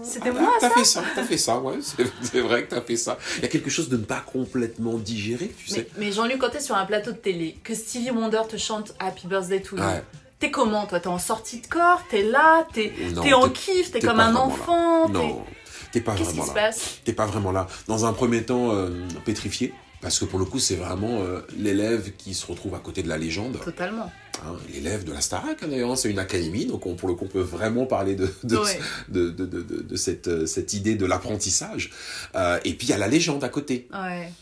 Speaker 1: C'était
Speaker 2: ah,
Speaker 1: moi,
Speaker 2: T'as fait ça, t'as fait ça, ouais. C'est vrai que t'as fait ça. Il y a quelque chose de ne pas complètement digéré, tu
Speaker 1: Mais,
Speaker 2: sais.
Speaker 1: mais Jean-Luc, quand t'es sur un plateau de télé, que Stevie Wonder te chante Happy Birthday to you,
Speaker 2: Ouais.
Speaker 1: t'es comment toi? T'es en sortie de corps? T'es là? T'es en kiff? T'es comme un enfant?
Speaker 2: Là. Non, t'es pas
Speaker 1: Qu'est-ce qui
Speaker 2: vraiment
Speaker 1: se
Speaker 2: là.
Speaker 1: passe?
Speaker 2: T'es pas vraiment là. Dans un premier temps, euh, pétrifié. Parce que pour le coup, c'est vraiment euh, l'élève qui se retrouve à côté de la légende.
Speaker 1: Totalement.
Speaker 2: Hein, l'élève de la Starac, hein, d'ailleurs, c'est une académie, donc on, pour le coup, on peut vraiment parler de, de,
Speaker 1: Ouais.
Speaker 2: de, de, de, cette, euh, cette idée de l'apprentissage. Euh, et puis, il y a la légende à côté.
Speaker 1: Ouais.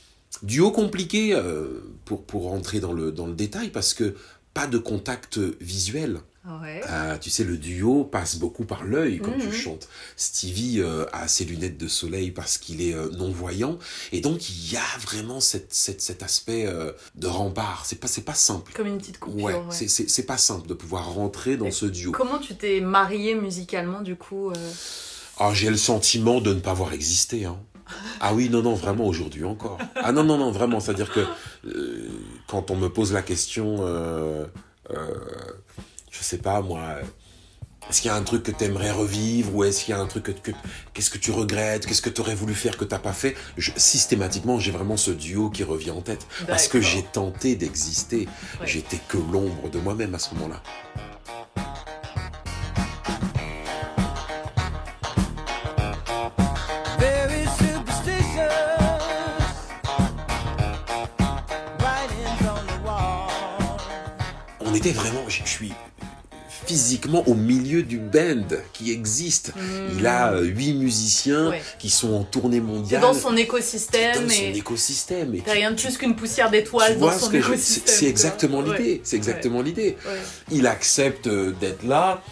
Speaker 2: Duo compliqué, euh, pour, pour rentrer dans le, dans le détail, parce que pas de contact visuel.
Speaker 1: Ouais.
Speaker 2: Euh, tu sais, le duo passe beaucoup par l'œil quand
Speaker 1: Mhm.
Speaker 2: tu chantes. Stevie euh, a ses lunettes de soleil parce qu'il est euh, non-voyant. Et donc, il y a vraiment cette, cette- cet aspect de rempart. C'est pas, c'est pas simple.
Speaker 1: Comme une petite coupure.
Speaker 2: Ouais,
Speaker 1: ouais.
Speaker 2: c'est- pas simple de pouvoir rentrer dans
Speaker 1: Et
Speaker 2: ce duo.
Speaker 1: Comment tu t'es marié musicalement du coup euh?
Speaker 2: Ah, j'ai le sentiment de ne pas avoir existé. Hein. Ah oui, non, non, vraiment aujourd'hui encore. Ah non, non, non, vraiment. C'est-à-dire que euh, quand on me pose la question, euh, euh, je sais pas moi, est-ce qu'il y a un truc que tu aimerais revivre ou est-ce qu'il y a un truc que, que- qu'est-ce que tu regrettes, qu'est-ce que tu aurais voulu faire que t'as pas fait? Je- Systématiquement, j'ai vraiment ce duo qui revient en tête parce que j'ai tenté d'exister.
Speaker 1: Ouais.
Speaker 2: J'étais que l'ombre de moi-même à ce moment-là. Était vraiment, je suis physiquement au milieu du band qui existe. Il a euh, huit musiciens.
Speaker 1: Ouais.
Speaker 2: qui sont en tournée mondiale.
Speaker 1: dans son écosystème
Speaker 2: dans son
Speaker 1: et
Speaker 2: écosystème. Et
Speaker 1: t'as rien de plus qu'une poussière d'étoiles dans son
Speaker 2: ce
Speaker 1: écosystème.
Speaker 2: c'est exactement l'idée.
Speaker 1: Ouais.
Speaker 2: C'est exactement l'idée. Il accepte euh, d'être là.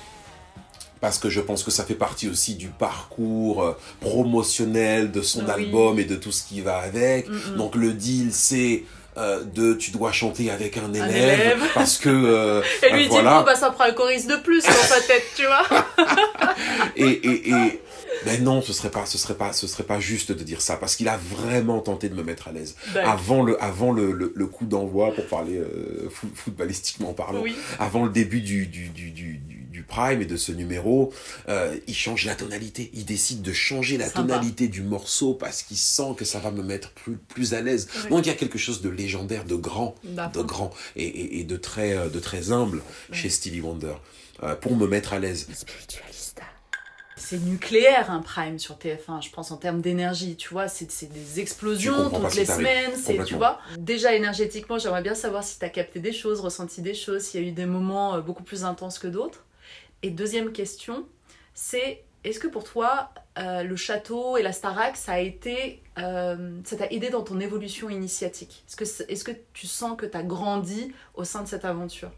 Speaker 2: parce que je pense que ça fait partie aussi du parcours euh, promotionnel de son
Speaker 1: Oui.
Speaker 2: album et de tout ce qui va avec.
Speaker 1: Mm, mm.
Speaker 2: Donc le deal, c'est euh, de tu dois chanter avec un élève,
Speaker 1: élève.
Speaker 2: parce que euh,
Speaker 1: Et lui, dit,
Speaker 2: voilà
Speaker 1: bon, bah, ça prend un choriste de plus dans sa tête, tu vois.
Speaker 2: et, et, et ben non, ce serait pas, ce serait pas, ce serait pas juste de dire ça, parce qu'il a vraiment tenté de me mettre à l'aise.
Speaker 1: D'accord.
Speaker 2: Avant le, avant le, le, le coup d'envoi, pour parler euh, foot- footballistiquement parlant,
Speaker 1: Oui.
Speaker 2: avant le début du, du, du, du, du- prime et de ce numéro, euh, il change la tonalité. Il décide de changer la
Speaker 1: Sympa.
Speaker 2: tonalité du morceau parce qu'il sent que ça va me mettre plus, plus à l'aise.
Speaker 1: Ouais.
Speaker 2: Donc il y a quelque chose de légendaire, de grand,
Speaker 1: D'accord.
Speaker 2: de grand et, et, et de très, euh, de très humble chez Stevie Wonder euh, pour me mettre à l'aise.
Speaker 1: C'est nucléaire un prime sur TF1, je pense en termes d'énergie, tu vois, c'est c'est des explosions toutes les semaines, c'est tu vois. Déjà énergétiquement, j'aimerais bien savoir si tu as capté des choses, ressenti des choses, s'il y a eu des moments beaucoup plus intenses que d'autres. Et deuxième question, c'est est-ce que pour toi euh, le château et la Starac ça a été euh, ça t'a aidé dans ton évolution initiatique? Est-ce que est-ce que tu sens que tu as grandi au sein de cette aventure?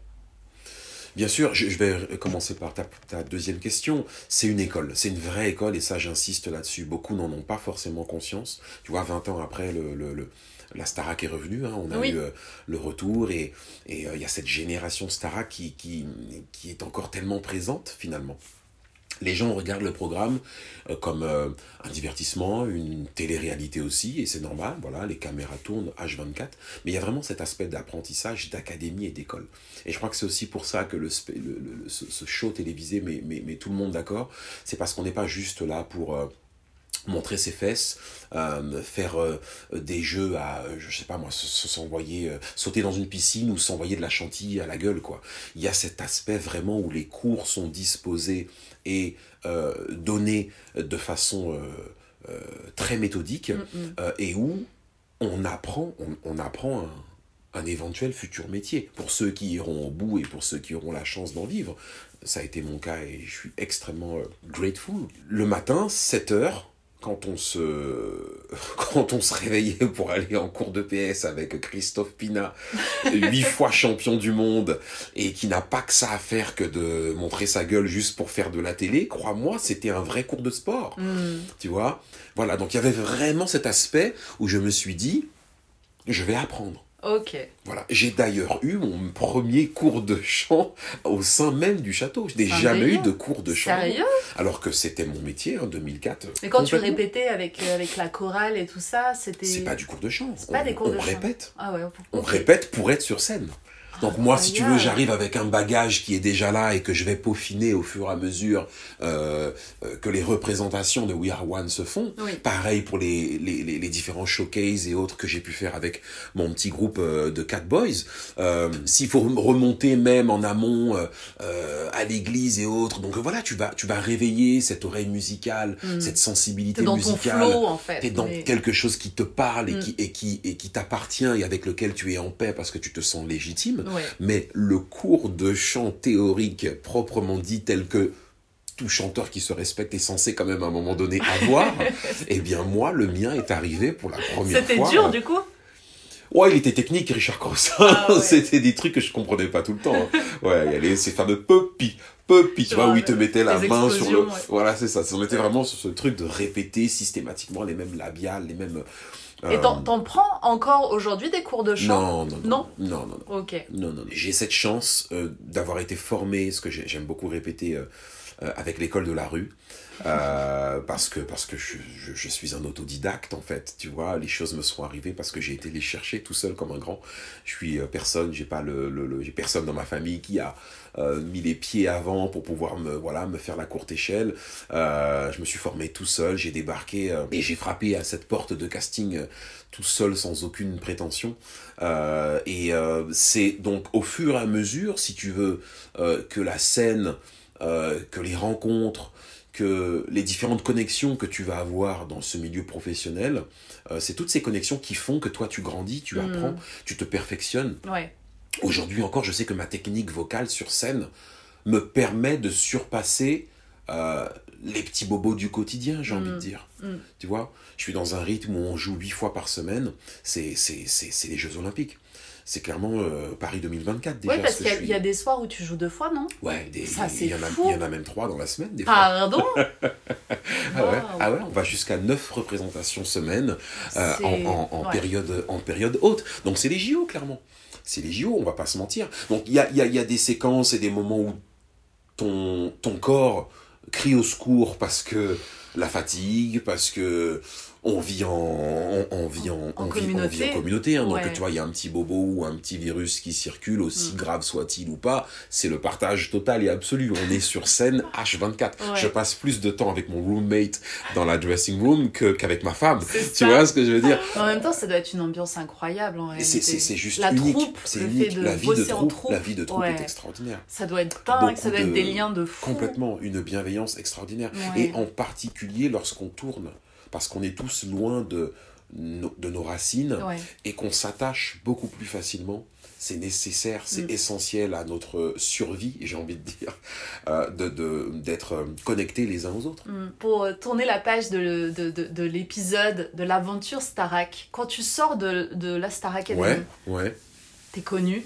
Speaker 2: Bien sûr, je, vais commencer par ta, ta deuxième question. C'est une école, c'est une vraie école et ça j'insiste là-dessus. Beaucoup n'en ont pas forcément conscience. Tu vois, 20 ans après, le, le- la Starac est revenue, hein, on a
Speaker 1: Oui.
Speaker 2: eu euh, le retour et et, euh, il y a cette génération Starac qui, qui, qui est encore tellement présente finalement. Les gens regardent le programme euh, comme euh, un divertissement, une télé-réalité aussi, et c'est normal, voilà, les caméras tournent H24, mais il y a vraiment cet aspect d'apprentissage, d'académie et d'école. Et je crois que c'est aussi pour ça que le, spe- le- le- le- ce, ce show télévisé met, met- met tout le monde d'accord, c'est parce qu'on n'est pas juste là pour... euh, montrer ses fesses, euh, faire euh, des jeux à, euh, je sais pas moi, se- se- s'envoyer, euh, sauter dans une piscine ou s'envoyer de la chantilly à la gueule, quoi. Il y a cet aspect vraiment où les cours sont disposés et donnés de façon très méthodique
Speaker 1: Mm, mm.
Speaker 2: et où on apprend, on, on apprend un, un éventuel futur métier. Pour ceux qui iront au bout et pour ceux qui auront la chance d'en vivre, ça a été mon cas et je suis extrêmement grateful. Le matin, 7 heures, quand on se quand on se réveillait pour aller en cours de PS avec Christophe Pina, huit fois champion du monde et qui n'a pas que ça à faire que de montrer sa gueule juste pour faire de la télé, crois-moi, c'était un vrai cours de sport.
Speaker 1: Mm.
Speaker 2: Tu vois? Voilà, donc il y avait vraiment cet aspect où je me suis dit, je vais apprendre.
Speaker 1: Ok.
Speaker 2: Voilà, j'ai d'ailleurs eu mon premier cours de chant au sein même du château. Je n'ai jamais eu de cours de chant.
Speaker 1: Sérieux?
Speaker 2: Alors que c'était mon métier en 2004.
Speaker 1: Mais quand tu répétais avec, euh, avec la chorale et tout ça, c'était.
Speaker 2: C'est pas du cours de chant.
Speaker 1: C'est pas
Speaker 2: on,
Speaker 1: des cours
Speaker 2: on
Speaker 1: de chant.
Speaker 2: répète.
Speaker 1: Ah ouais,
Speaker 2: On répète pour être sur scène. Donc moi, si tu veux, j'arrive avec un bagage qui est déjà là et que je vais peaufiner au fur et à mesure euh, euh, que les représentations de We Are One se font.
Speaker 1: Oui.
Speaker 2: Pareil pour les, les, les, les différents showcases et autres que j'ai pu faire avec mon petit groupe euh, de Cat Boys. Euh, S'il faut remonter même en amont euh, euh, à l'église et autres. Donc voilà, tu vas, tu vas réveiller cette oreille musicale, cette sensibilité
Speaker 1: Mm. Dans ton
Speaker 2: musicale.
Speaker 1: flow en fait.
Speaker 2: T'es dans
Speaker 1: mais-
Speaker 2: quelque chose qui te parle et
Speaker 1: Mm.
Speaker 2: qui, et qui, et qui t'appartient et avec lequel tu es en paix parce que tu te sens légitime.
Speaker 1: Ouais.
Speaker 2: Mais le cours de chant théorique proprement dit tel que tout chanteur qui se respecte est censé quand même à un moment donné avoir, eh bien moi, le mien est arrivé pour la première
Speaker 1: C'était
Speaker 2: fois.
Speaker 1: dur du coup?
Speaker 2: Ouais, il était technique, Richard Crossin.
Speaker 1: Ah ouais.
Speaker 2: C'était des trucs que je comprenais pas tout le temps. hein. Ouais, il y avait ces fameux puppy, puppy, tu vois, où il te mettait la main sur le...
Speaker 1: ouais.
Speaker 2: Voilà, c'est ça. On était vraiment sur ce truc de répéter systématiquement les mêmes labiales, les mêmes...
Speaker 1: Et
Speaker 2: euh,
Speaker 1: t'en prends encore aujourd'hui des cours de chant?
Speaker 2: Non, non, non,
Speaker 1: Non?
Speaker 2: Non, non.
Speaker 1: Ok.
Speaker 2: Non, non, non. J'ai cette chance euh, d'avoir été formé, ce que j'ai- j'aime beaucoup répéter, euh, euh, avec l'école de la rue. Parce que, parce que je, je- je suis un autodidacte, en fait. Tu vois, les choses me sont arrivées parce que j'ai été les chercher tout seul comme un grand. Je suis personne, j'ai pas le, le- le- j'ai personne dans ma famille qui a mis les pieds avant pour pouvoir me, voilà, me faire la courte échelle. Euh, je me suis formé tout seul, j'ai débarqué euh, et j'ai frappé à cette porte de casting euh, tout seul sans aucune prétention. Euh, et euh, c'est donc au fur et à mesure, si tu veux, euh, que la scène, euh, que les rencontres, que les différentes connexions que tu vas avoir dans ce milieu professionnel, euh, c'est toutes ces connexions qui font que toi tu grandis, tu
Speaker 1: Mm.
Speaker 2: apprends, tu te perfectionnes.
Speaker 1: Ouais.
Speaker 2: Aujourd'hui encore, je sais que ma technique vocale sur scène me permet de surpasser euh, les petits bobos du quotidien, j'ai envie de dire.
Speaker 1: mm.
Speaker 2: Tu vois, je suis dans un rythme où on joue huit fois par semaine. C'est c'est- c'est- c'est les Jeux Olympiques. C'est clairement euh, Paris 2024 déjà.
Speaker 1: Oui, parce
Speaker 2: ce
Speaker 1: qu'il y,
Speaker 2: suis.
Speaker 1: y a des soirs où tu joues deux fois, non?
Speaker 2: Ouais, des-
Speaker 1: Ça,
Speaker 2: il y,
Speaker 1: c'est
Speaker 2: en a-
Speaker 1: fou.
Speaker 2: il y en a même trois dans la semaine, des fois.
Speaker 1: Pardon?
Speaker 2: Ah ouais,
Speaker 1: Waouh.
Speaker 2: ah ouais, on va jusqu'à 9 représentations semaine euh, en, en- en
Speaker 1: ouais.
Speaker 2: période, en période haute. Donc c'est les JO, clairement. C'est les JO, on va pas se mentir. Donc il y a, y a- y a des séquences et des moments où ton, ton corps crie au secours parce que la fatigue, parce que on vit en, on, on vit en,
Speaker 1: En
Speaker 2: on vit- on
Speaker 1: communauté.
Speaker 2: vit en communauté. hein. donc
Speaker 1: Ouais.
Speaker 2: tu vois, il y a un petit bobo ou un petit virus qui circule,
Speaker 1: Mm.
Speaker 2: aussi grave soit-il ou pas, c'est le partage total et absolu. On est sur scène H24.
Speaker 1: Ouais.
Speaker 2: Je passe plus de temps avec mon roommate dans la dressing room qu'avec ma femme. Tu vois ce que je veux dire?
Speaker 1: En même temps, ça doit être une ambiance incroyable en réalité.
Speaker 2: c'est, c'est, c'est juste
Speaker 1: La
Speaker 2: unique.
Speaker 1: troupe,
Speaker 2: c'est unique.
Speaker 1: de
Speaker 2: la vie de troupe,
Speaker 1: troupe.
Speaker 2: la vie de troupe
Speaker 1: Ouais.
Speaker 2: est extraordinaire.
Speaker 1: Ça doit être dingue, ça doit être
Speaker 2: de-
Speaker 1: des liens de fou.
Speaker 2: Complètement, une bienveillance extraordinaire. Et en particulier lorsqu'on tourne, parce qu'on est tous loin de, nos- de nos racines
Speaker 1: Ouais.
Speaker 2: et qu'on s'attache beaucoup plus facilement. C'est nécessaire, c'est
Speaker 1: Mm.
Speaker 2: essentiel à notre survie, j'ai envie de dire, euh, de, d'être euh, connectés les uns aux autres.
Speaker 1: Mm. Pour euh, tourner la page de, de, de, de l'épisode de l'aventure Starak, quand tu sors de, de la Star Academy,
Speaker 2: Ouais, ouais,
Speaker 1: t'es connu,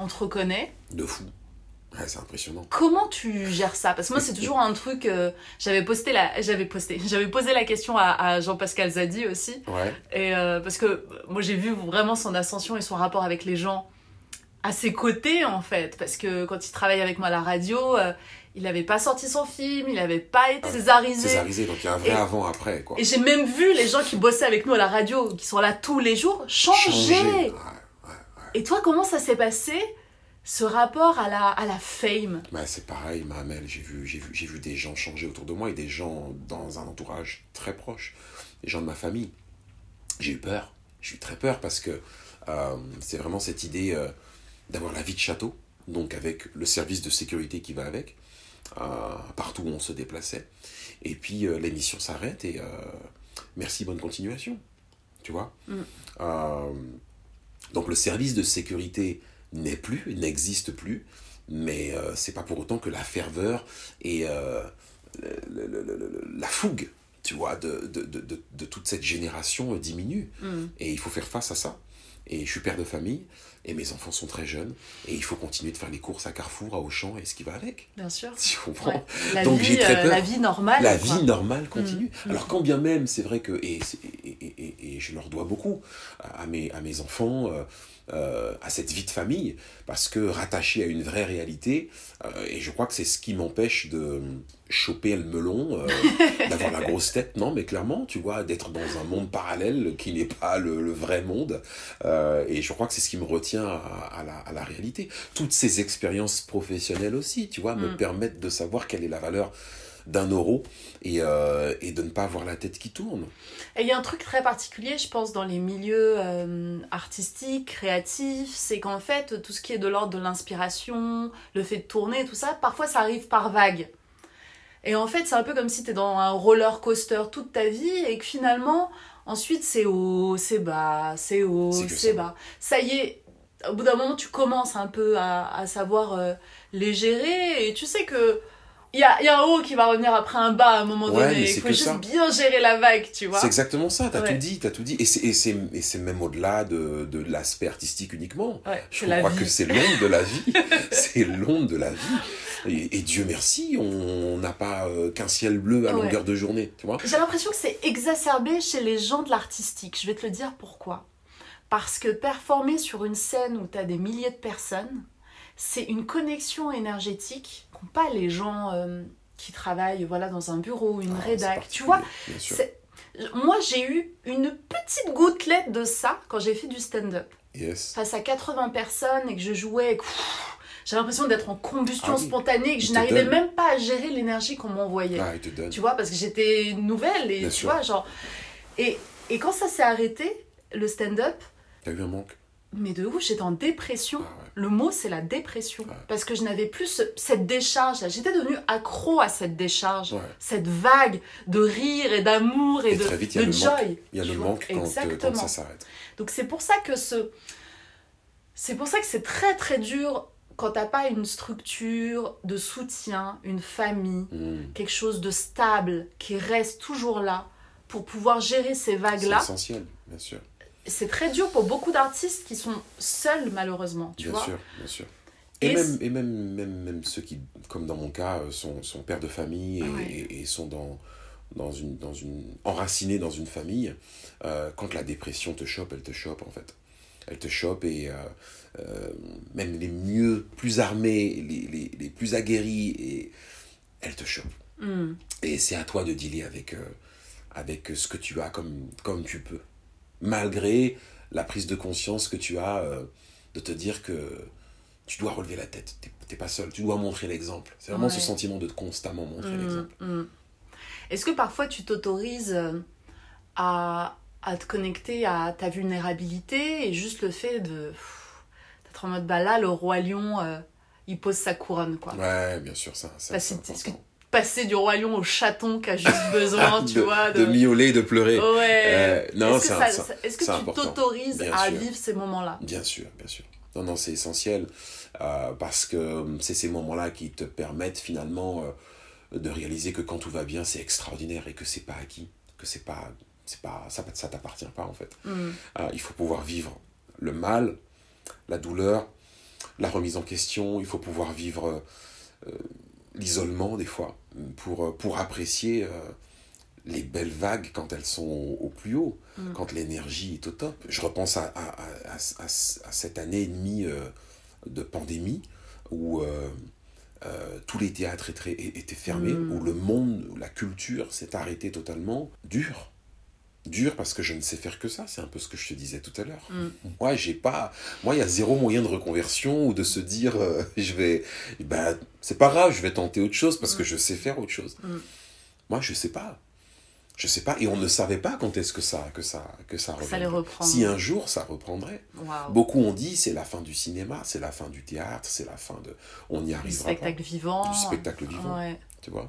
Speaker 1: on te reconnaît.
Speaker 2: de fou. Ouais, c'est impressionnant.
Speaker 1: Comment tu gères ça? Parce que moi, c'est toujours un truc. euh, j'avais posté la, j'avais posté, j'avais posé la question à, à Jean-Pascal Zadi aussi,
Speaker 2: Ouais,
Speaker 1: et euh, parce que moi, j'ai vu vraiment son ascension et son rapport avec les gens à ses côtés en fait, parce que quand il travaille avec moi à la radio, euh, il n'avait pas sorti son film, il n'avait pas été
Speaker 2: Ah,
Speaker 1: césarisé.
Speaker 2: césarisé, donc il y a un vrai
Speaker 1: Et-
Speaker 2: avant-après, quoi.
Speaker 1: Et j'ai même vu les gens qui bossaient avec nous à la radio, qui sont là tous les jours, changer.
Speaker 2: Changer. Ouais.
Speaker 1: Et toi, comment ça s'est passé? Ce rapport à la, à la fame
Speaker 2: Bah, c'est pareil, Mahamel, j'ai vu, j'ai, vu, j'ai vu des gens changer autour de moi et des gens dans un entourage très proche, des gens de ma famille. J'ai eu peur, j'ai eu très peur parce que euh, c'est vraiment cette idée euh, d'avoir la vie de château, donc avec le service de sécurité qui va avec, euh, partout où on se déplaçait. Et puis l'émission s'arrête et merci, bonne continuation, tu vois?
Speaker 1: Mm.
Speaker 2: Donc le service de sécurité n'est plus, n'existe plus, mais euh, c'est pas pour autant que la ferveur et euh, le- le- le- le- la fougue, tu vois, de, de, de, de- toute cette génération euh, diminue.
Speaker 1: Mm.
Speaker 2: Et il faut faire face à ça. Et je suis père de famille, et mes enfants sont très jeunes, et il faut continuer de faire les courses à Carrefour, à Auchan, et ce qui va avec.
Speaker 1: Bien sûr.
Speaker 2: Tu comprends?
Speaker 1: Ouais. La,
Speaker 2: Donc
Speaker 1: vie,
Speaker 2: j'ai très peur.
Speaker 1: la vie normale.
Speaker 2: la
Speaker 1: quoi.
Speaker 2: vie normale continue.
Speaker 1: Mm.
Speaker 2: Alors quand bien même, c'est vrai que, et, et, et- et- et je leur dois beaucoup à, à mes, à mes enfants, euh, euh, à cette vie de famille, parce que rattaché à une vraie réalité, euh, et je crois que c'est ce qui m'empêche de choper le melon, euh, d'avoir la grosse tête, non, mais clairement, tu vois, d'être dans un monde parallèle qui n'est pas le, le vrai monde, et je crois que c'est ce qui me retient à, à la, à la réalité. Toutes ces expériences professionnelles aussi, tu vois, me
Speaker 1: Mm.
Speaker 2: permettent de savoir quelle est la valeur d'un euro et, euh, et de ne pas avoir la tête qui tourne.
Speaker 1: Et il y a un truc très particulier, je pense, dans les milieux euh, artistiques, créatifs, c'est qu'en fait, tout ce qui est de l'ordre de l'inspiration, le fait de tourner, tout ça, parfois ça arrive par vagues. Et en fait, c'est un peu comme si tu es dans un roller coaster toute ta vie et que finalement, ensuite, c'est haut, c'est bas, c'est haut,
Speaker 2: C'est
Speaker 1: bas. Ça y est, au bout d'un moment, tu commences un peu à, à savoir euh, les gérer et tu sais que. Il y a, y a un haut qui va revenir après un bas à un moment
Speaker 2: Ouais,
Speaker 1: donné. Il faut juste
Speaker 2: ça.
Speaker 1: bien gérer la vague, tu vois.
Speaker 2: C'est exactement ça, t'as
Speaker 1: Ouais.
Speaker 2: tout dit, t'as tout dit. Et c'est, même au-delà de, de l'aspect artistique uniquement.
Speaker 1: Ouais,
Speaker 2: Je crois
Speaker 1: vie.
Speaker 2: que c'est l'onde de la vie. c'est l'onde de la vie. Et, et Dieu merci, on n'a pas euh, qu'un ciel bleu à longueur de journée, tu vois.
Speaker 1: J'ai l'impression que c'est exacerbé chez les gens de l'artistique. Je vais te le dire pourquoi. Parce que performer sur une scène où tu as des milliers de personnes, c'est une connexion énergétique pas les gens euh, qui travaillent voilà, dans un bureau, une
Speaker 2: Ah,
Speaker 1: rédac. Tu vois, moi j'ai eu une petite gouttelette de ça quand j'ai fait du stand-up.
Speaker 2: Yes.
Speaker 1: Face à 80 personnes et que je jouais, et j'ai l'impression d'être en combustion
Speaker 2: Ah oui.
Speaker 1: spontanée et que je n'arrivais même pas à gérer l'énergie qu'on m'envoyait.
Speaker 2: Ah.
Speaker 1: Tu vois, parce que j'étais nouvelle et
Speaker 2: Bien
Speaker 1: tu
Speaker 2: sûr.
Speaker 1: vois, genre. Et, et quand ça s'est arrêté, le stand-up,
Speaker 2: T'as eu un manque
Speaker 1: mais de ouf, j'étais en dépression.
Speaker 2: Ah ouais.
Speaker 1: Le mot, c'est la dépression.
Speaker 2: Ouais.
Speaker 1: Parce que je n'avais plus ce- cette décharge. J'étais devenue accro à cette décharge.
Speaker 2: Ouais.
Speaker 1: Cette vague de rire et d'amour et,
Speaker 2: Et
Speaker 1: de,
Speaker 2: très vite, il y a
Speaker 1: de
Speaker 2: le manque.
Speaker 1: joy.
Speaker 2: Il y a le manque quand, quand
Speaker 1: Exactement.
Speaker 2: ça s'arrête.
Speaker 1: Donc c'est pour ça que ce. C'est pour ça que c'est très très dur quand t'as pas une structure de soutien, une famille,
Speaker 2: Mm.
Speaker 1: quelque chose de stable qui reste toujours là pour pouvoir gérer ces
Speaker 2: C'est
Speaker 1: vagues-là,
Speaker 2: essentiel, bien sûr.
Speaker 1: C'est très dur pour beaucoup d'artistes qui sont seuls malheureusement, tu
Speaker 2: bien
Speaker 1: vois.
Speaker 2: sûr, bien sûr. Et,
Speaker 1: Et
Speaker 2: même, et même, même, même ceux qui, comme dans mon cas, euh, sont, sont pères de famille et,
Speaker 1: Ouais.
Speaker 2: et- et sont dans, dans une, dans une, enracinés dans une famille, euh, quand la dépression te chope, elle te chope en fait. Elle te chope et euh, euh, même les mieux, plus armés, les, les, les plus aguerris, et elle te chope.
Speaker 1: Hmm.
Speaker 2: Et c'est à toi de dealer avec, avec ce que tu as comme, comme tu peux. Malgré la prise de conscience que tu as euh, de te dire que tu dois relever la tête. T'es- T'es pas seul. Tu dois montrer l'exemple. C'est vraiment
Speaker 1: Ouais.
Speaker 2: ce sentiment de constamment montrer
Speaker 1: Mm,
Speaker 2: l'exemple.
Speaker 1: mm. Est-ce que parfois tu t'autorises euh, à, à te connecter à ta vulnérabilité et juste le fait de d'être en mode bah là le roi lion euh, il pose sa couronne quoi.
Speaker 2: Ouais, bien sûr, ça. ça
Speaker 1: Bah, est-ce que. Passer du roi lion au chaton qui a juste besoin, tu
Speaker 2: de,
Speaker 1: vois,
Speaker 2: de miauler, de pleurer.
Speaker 1: Ouais.
Speaker 2: Euh, non,
Speaker 1: Est-ce que, ça-
Speaker 2: ça-
Speaker 1: tu t'autorises à
Speaker 2: sûr.
Speaker 1: vivre ces moments-là?
Speaker 2: Bien sûr, bien sûr. Non, non, c'est essentiel euh, parce que euh, c'est ces moments-là qui te permettent finalement euh, de réaliser que quand tout va bien, c'est extraordinaire et que c'est pas acquis, que c'est pas, c'est pas, ça, ça t'appartient pas en fait.
Speaker 1: Mm.
Speaker 2: Il faut pouvoir vivre le mal, la douleur, la remise en question. Il faut pouvoir vivre l'isolement des fois pour, euh, pour apprécier euh, les belles vagues quand elles sont au, plus haut,
Speaker 1: Mm.
Speaker 2: quand l'énergie est au top. Je repense à, à, cette année et demie euh, de pandémie où euh, tous les théâtres étaient, étaient fermés,
Speaker 1: Mm.
Speaker 2: où le monde, où la culture s'est arrêtée totalement. Dur. Dur parce que je ne sais faire que ça, c'est un peu ce que je te disais tout à l'heure.
Speaker 1: Mm.
Speaker 2: Moi, j'ai pas. Moi, il y a zéro moyen de reconversion ou de se dire, euh, je vais. Ben, c'est pas grave, je vais tenter autre chose parce que je sais faire autre chose.
Speaker 1: Mm.
Speaker 2: Moi, je sais pas. Je sais pas. Et on ne savait pas quand est-ce que ça, que ça, que ça reviendrait. Si un jour ça reprendrait. Beaucoup ont dit c'est la fin du cinéma, c'est la fin du théâtre, c'est la fin de. On
Speaker 1: Du
Speaker 2: arrivera
Speaker 1: spectacle
Speaker 2: pas.
Speaker 1: vivant.
Speaker 2: Du spectacle vivant.
Speaker 1: Ouais.
Speaker 2: Tu vois?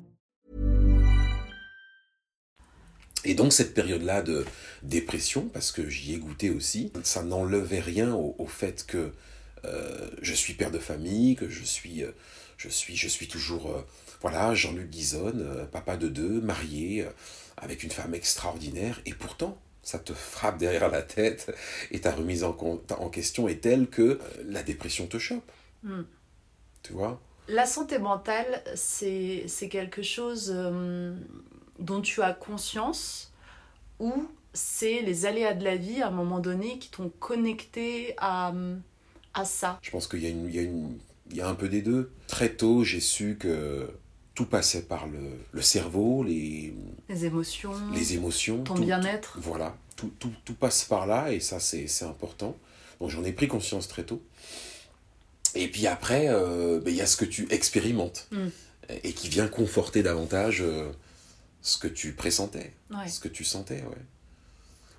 Speaker 2: Et donc cette période-là de dépression, parce que j'y ai goûté aussi, ça n'enlevait rien au, au fait que euh, je suis père de famille, que je suis, euh, je suis, je suis toujours, euh, voilà, Jean-Luc Guizonne, euh, papa de deux, marié, avec une femme extraordinaire, et pourtant, ça te frappe derrière la tête, et ta remise en, question est telle que la dépression te chope.
Speaker 1: Mm.
Speaker 2: Tu vois?
Speaker 1: La santé mentale, c'est c'est quelque chose dont tu as conscience ou c'est les aléas de la vie à un moment donné qui t'ont connecté à, à ça?
Speaker 2: Je pense qu'il y, a une- il y, a une- il y a un peu des deux. Très tôt, j'ai su que tout passait par le, le cerveau, les,
Speaker 1: Les émotions,
Speaker 2: les émotions.
Speaker 1: ton bien-être.
Speaker 2: Voilà, tout, tout, tout passe par là et ça, c'est c'est important. Donc j'en ai pris conscience très tôt. Et puis après, euh, ben, il y a ce que tu expérimentes
Speaker 1: Mm.
Speaker 2: et qui vient conforter davantage euh, ce que tu pressentais,
Speaker 1: Ouais.
Speaker 2: ce que tu sentais. Ouais,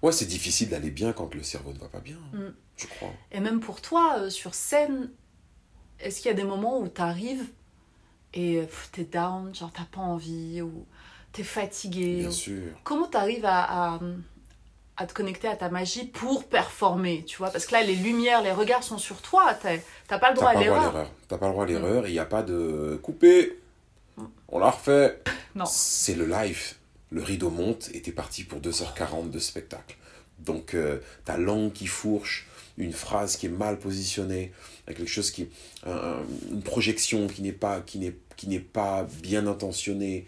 Speaker 2: ouais c'est difficile d'aller bien quand le cerveau ne va pas bien,
Speaker 1: Mm.
Speaker 2: je crois.
Speaker 1: Et même pour toi, euh, sur scène, est-ce qu'il y a des moments où t'arrives et pff, t'es down, genre t'as pas envie ou t'es fatigué
Speaker 2: Bien
Speaker 1: ou-
Speaker 2: sûr.
Speaker 1: Comment t'arrives à, à, à te connecter à ta magie pour performer, tu vois? Parce que là, les lumières, les regards sont sur toi, t'as pas le droit à l'erreur.
Speaker 2: l'erreur. T'as pas le droit à l'erreur et il n'y a pas de couper. On l'a refait.
Speaker 1: Non.
Speaker 2: C'est le live. Le rideau monte et t'es parti pour 2h40 de spectacle. Donc, euh, ta langue qui fourche, une phrase qui est mal positionnée, quelque chose qui, une projection qui n'est pas, qui n'est, qui n'est pas bien intentionnée,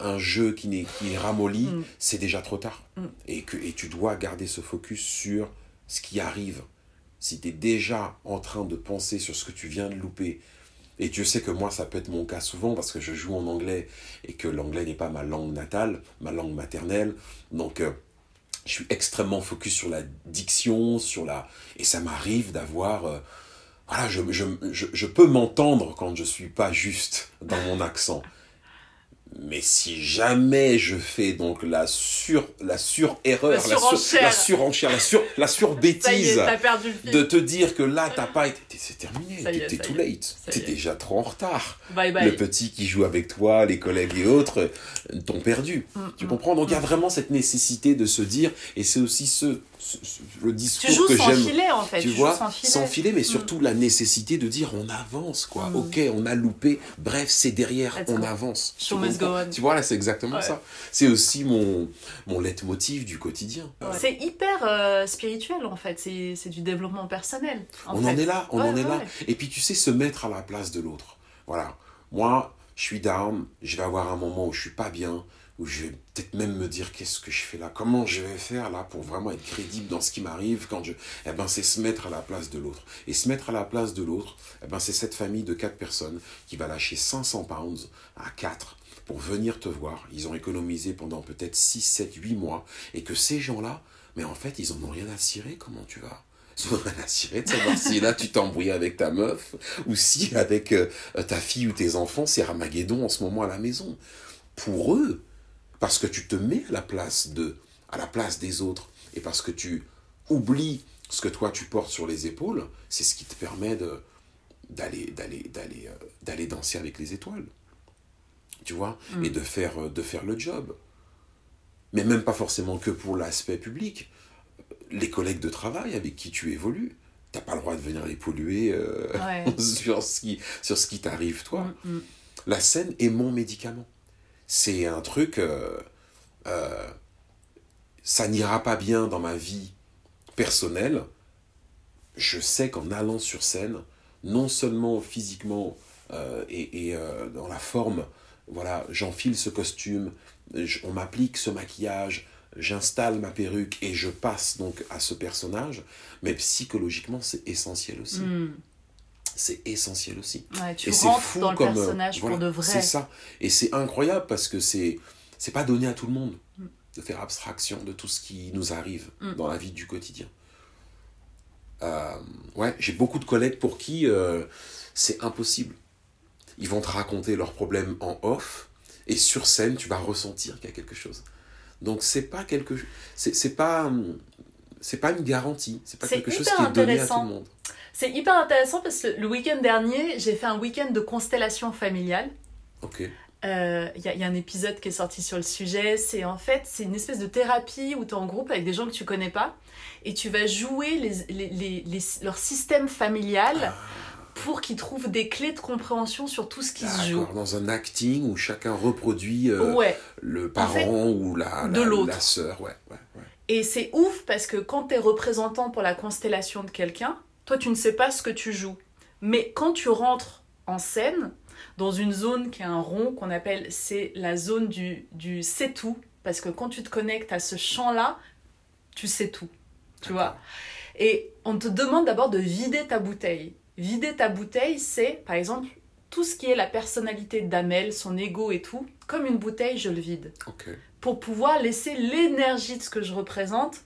Speaker 2: un jeu qui, n'est, qui est ramolli, mm. c'est déjà trop tard. Mm. Et, que, et tu dois garder ce focus sur ce qui arrive. Si tu es déjà en train de penser sur ce que tu viens de louper, et Dieu sait que moi, ça peut être mon cas souvent parce que je joue en anglais et que l'anglais n'est pas ma langue natale, ma langue maternelle. Donc, euh, je suis extrêmement focus sur la diction, sur la... Et ça m'arrive d'avoir... Euh, voilà, je, je, je, je peux m'entendre quand je suis pas juste dans mon accent. Mais si jamais je fais donc la sur la sur erreur, la, surenchère, la, surenchère, la sur la sur bêtise de te dire que là t'as pas été, c'est terminé, t'es too late, t'es déjà trop en retard. Le petit qui joue avec toi, les collègues et autres t'ont perdu. Mm, tu mm, comprends? Donc il y a mm. vraiment cette nécessité de se dire, et c'est aussi ce le discours tu joues que j'aime.
Speaker 1: Filet, en fait.
Speaker 2: Tu, vois, sans filet. mais surtout la nécessité de dire on avance, quoi. Ok, on a loupé. Bref, c'est derrière, on avance.
Speaker 1: Tu,
Speaker 2: tu vois, là, c'est exactement ça. C'est aussi mon, mon leitmotiv du quotidien.
Speaker 1: C'est hyper euh, spirituel, en fait. C'est du développement personnel.
Speaker 2: on en est là, on en est là. Et puis, tu sais, se mettre à la place de l'autre. Voilà. Moi, je suis down, je vais avoir un moment où je suis pas bien où je vais peut-être même me dire qu'est-ce que je fais là, comment je vais faire là pour vraiment être crédible dans ce qui m'arrive quand je... Eh ben c'est se mettre à la place de l'autre. Et se mettre à la place de l'autre, eh ben c'est cette famille de quatre personnes qui va lâcher 500 pounds à quatre pour venir te voir. Ils ont économisé pendant peut-être 6, 7, 8 mois. Et que ces gens-là, mais en fait, ils en ont rien à cirer. Comment tu vas? À cirer de savoir si là tu t'embrouilles avec ta meuf ou si avec euh, ta fille ou tes enfants c'est Ramageddon en ce moment à la maison. Pour eux, parce que tu te mets à la place de, à la place des autres, et parce que tu oublies ce que toi tu portes sur les épaules, c'est ce qui te permet de d'aller d'aller d'aller euh, d'aller danser avec les étoiles. Tu vois, mm. et de faire euh, de faire le job. Mais même pas forcément que pour l'aspect public. Les collègues de travail avec qui tu évolues, t'as pas le droit de venir les polluer euh, sur ce qui sur ce qui t'arrive toi. Mm, mm. La scène est mon médicament c'est un truc, euh, euh, ça n'ira pas bien dans ma vie personnelle. Je sais qu'en allant sur scène, non seulement physiquement euh, et, dans la forme, voilà, j'enfile ce costume, on m'applique ce maquillage, j'installe ma perruque et je passe donc à ce personnage, mais psychologiquement c'est essentiel aussi. Hmm c'est essentiel aussi.
Speaker 1: tu rentres dans le euh, personnage pour de vrai.
Speaker 2: C'est ça. Et c'est incroyable parce que c'est c'est pas donné à tout le monde mm. de faire abstraction de tout ce qui nous arrive mm. dans la vie du quotidien. Euh, ouais, j'ai beaucoup de collègues pour qui euh, c'est impossible. Ils vont te raconter leurs problèmes en off et sur scène, tu vas ressentir qu'il y a quelque chose. Donc c'est pas quelque c'est pas c'est pas une garantie, c'est pas quelque chose qui est donné à tout le monde.
Speaker 1: C'est hyper intéressant parce que le week-end dernier, j'ai fait un week-end de constellation familiale.
Speaker 2: Ok.
Speaker 1: Il euh, y, y, a un épisode qui est sorti sur le sujet. C'est en fait, c'est une espèce de thérapie où tu es en groupe avec des gens que tu connais pas et tu vas jouer les, les, les, leur système familial. Ah. pour qu'ils trouvent des clés de compréhension sur tout ce qui se joue.
Speaker 2: Dans un acting où chacun reproduit euh, le parent ou la, la, la sœur. Ouais, ouais, ouais.
Speaker 1: Et c'est ouf parce que quand tu es représentant pour la constellation de quelqu'un, toi, tu ne sais pas ce que tu joues. Mais quand tu rentres en scène, dans une zone qui est un rond qu'on appelle, c'est la zone du, du c'est tout. Parce que quand tu te connectes à ce champ-là, tu sais tout. Tu vois Et on te demande d'abord de vider ta bouteille. Vider ta bouteille, c'est, par exemple, tout ce qui est la personnalité d'Amel, son ego et tout, comme une bouteille, je le vide. Pour pouvoir laisser l'énergie de ce que je représente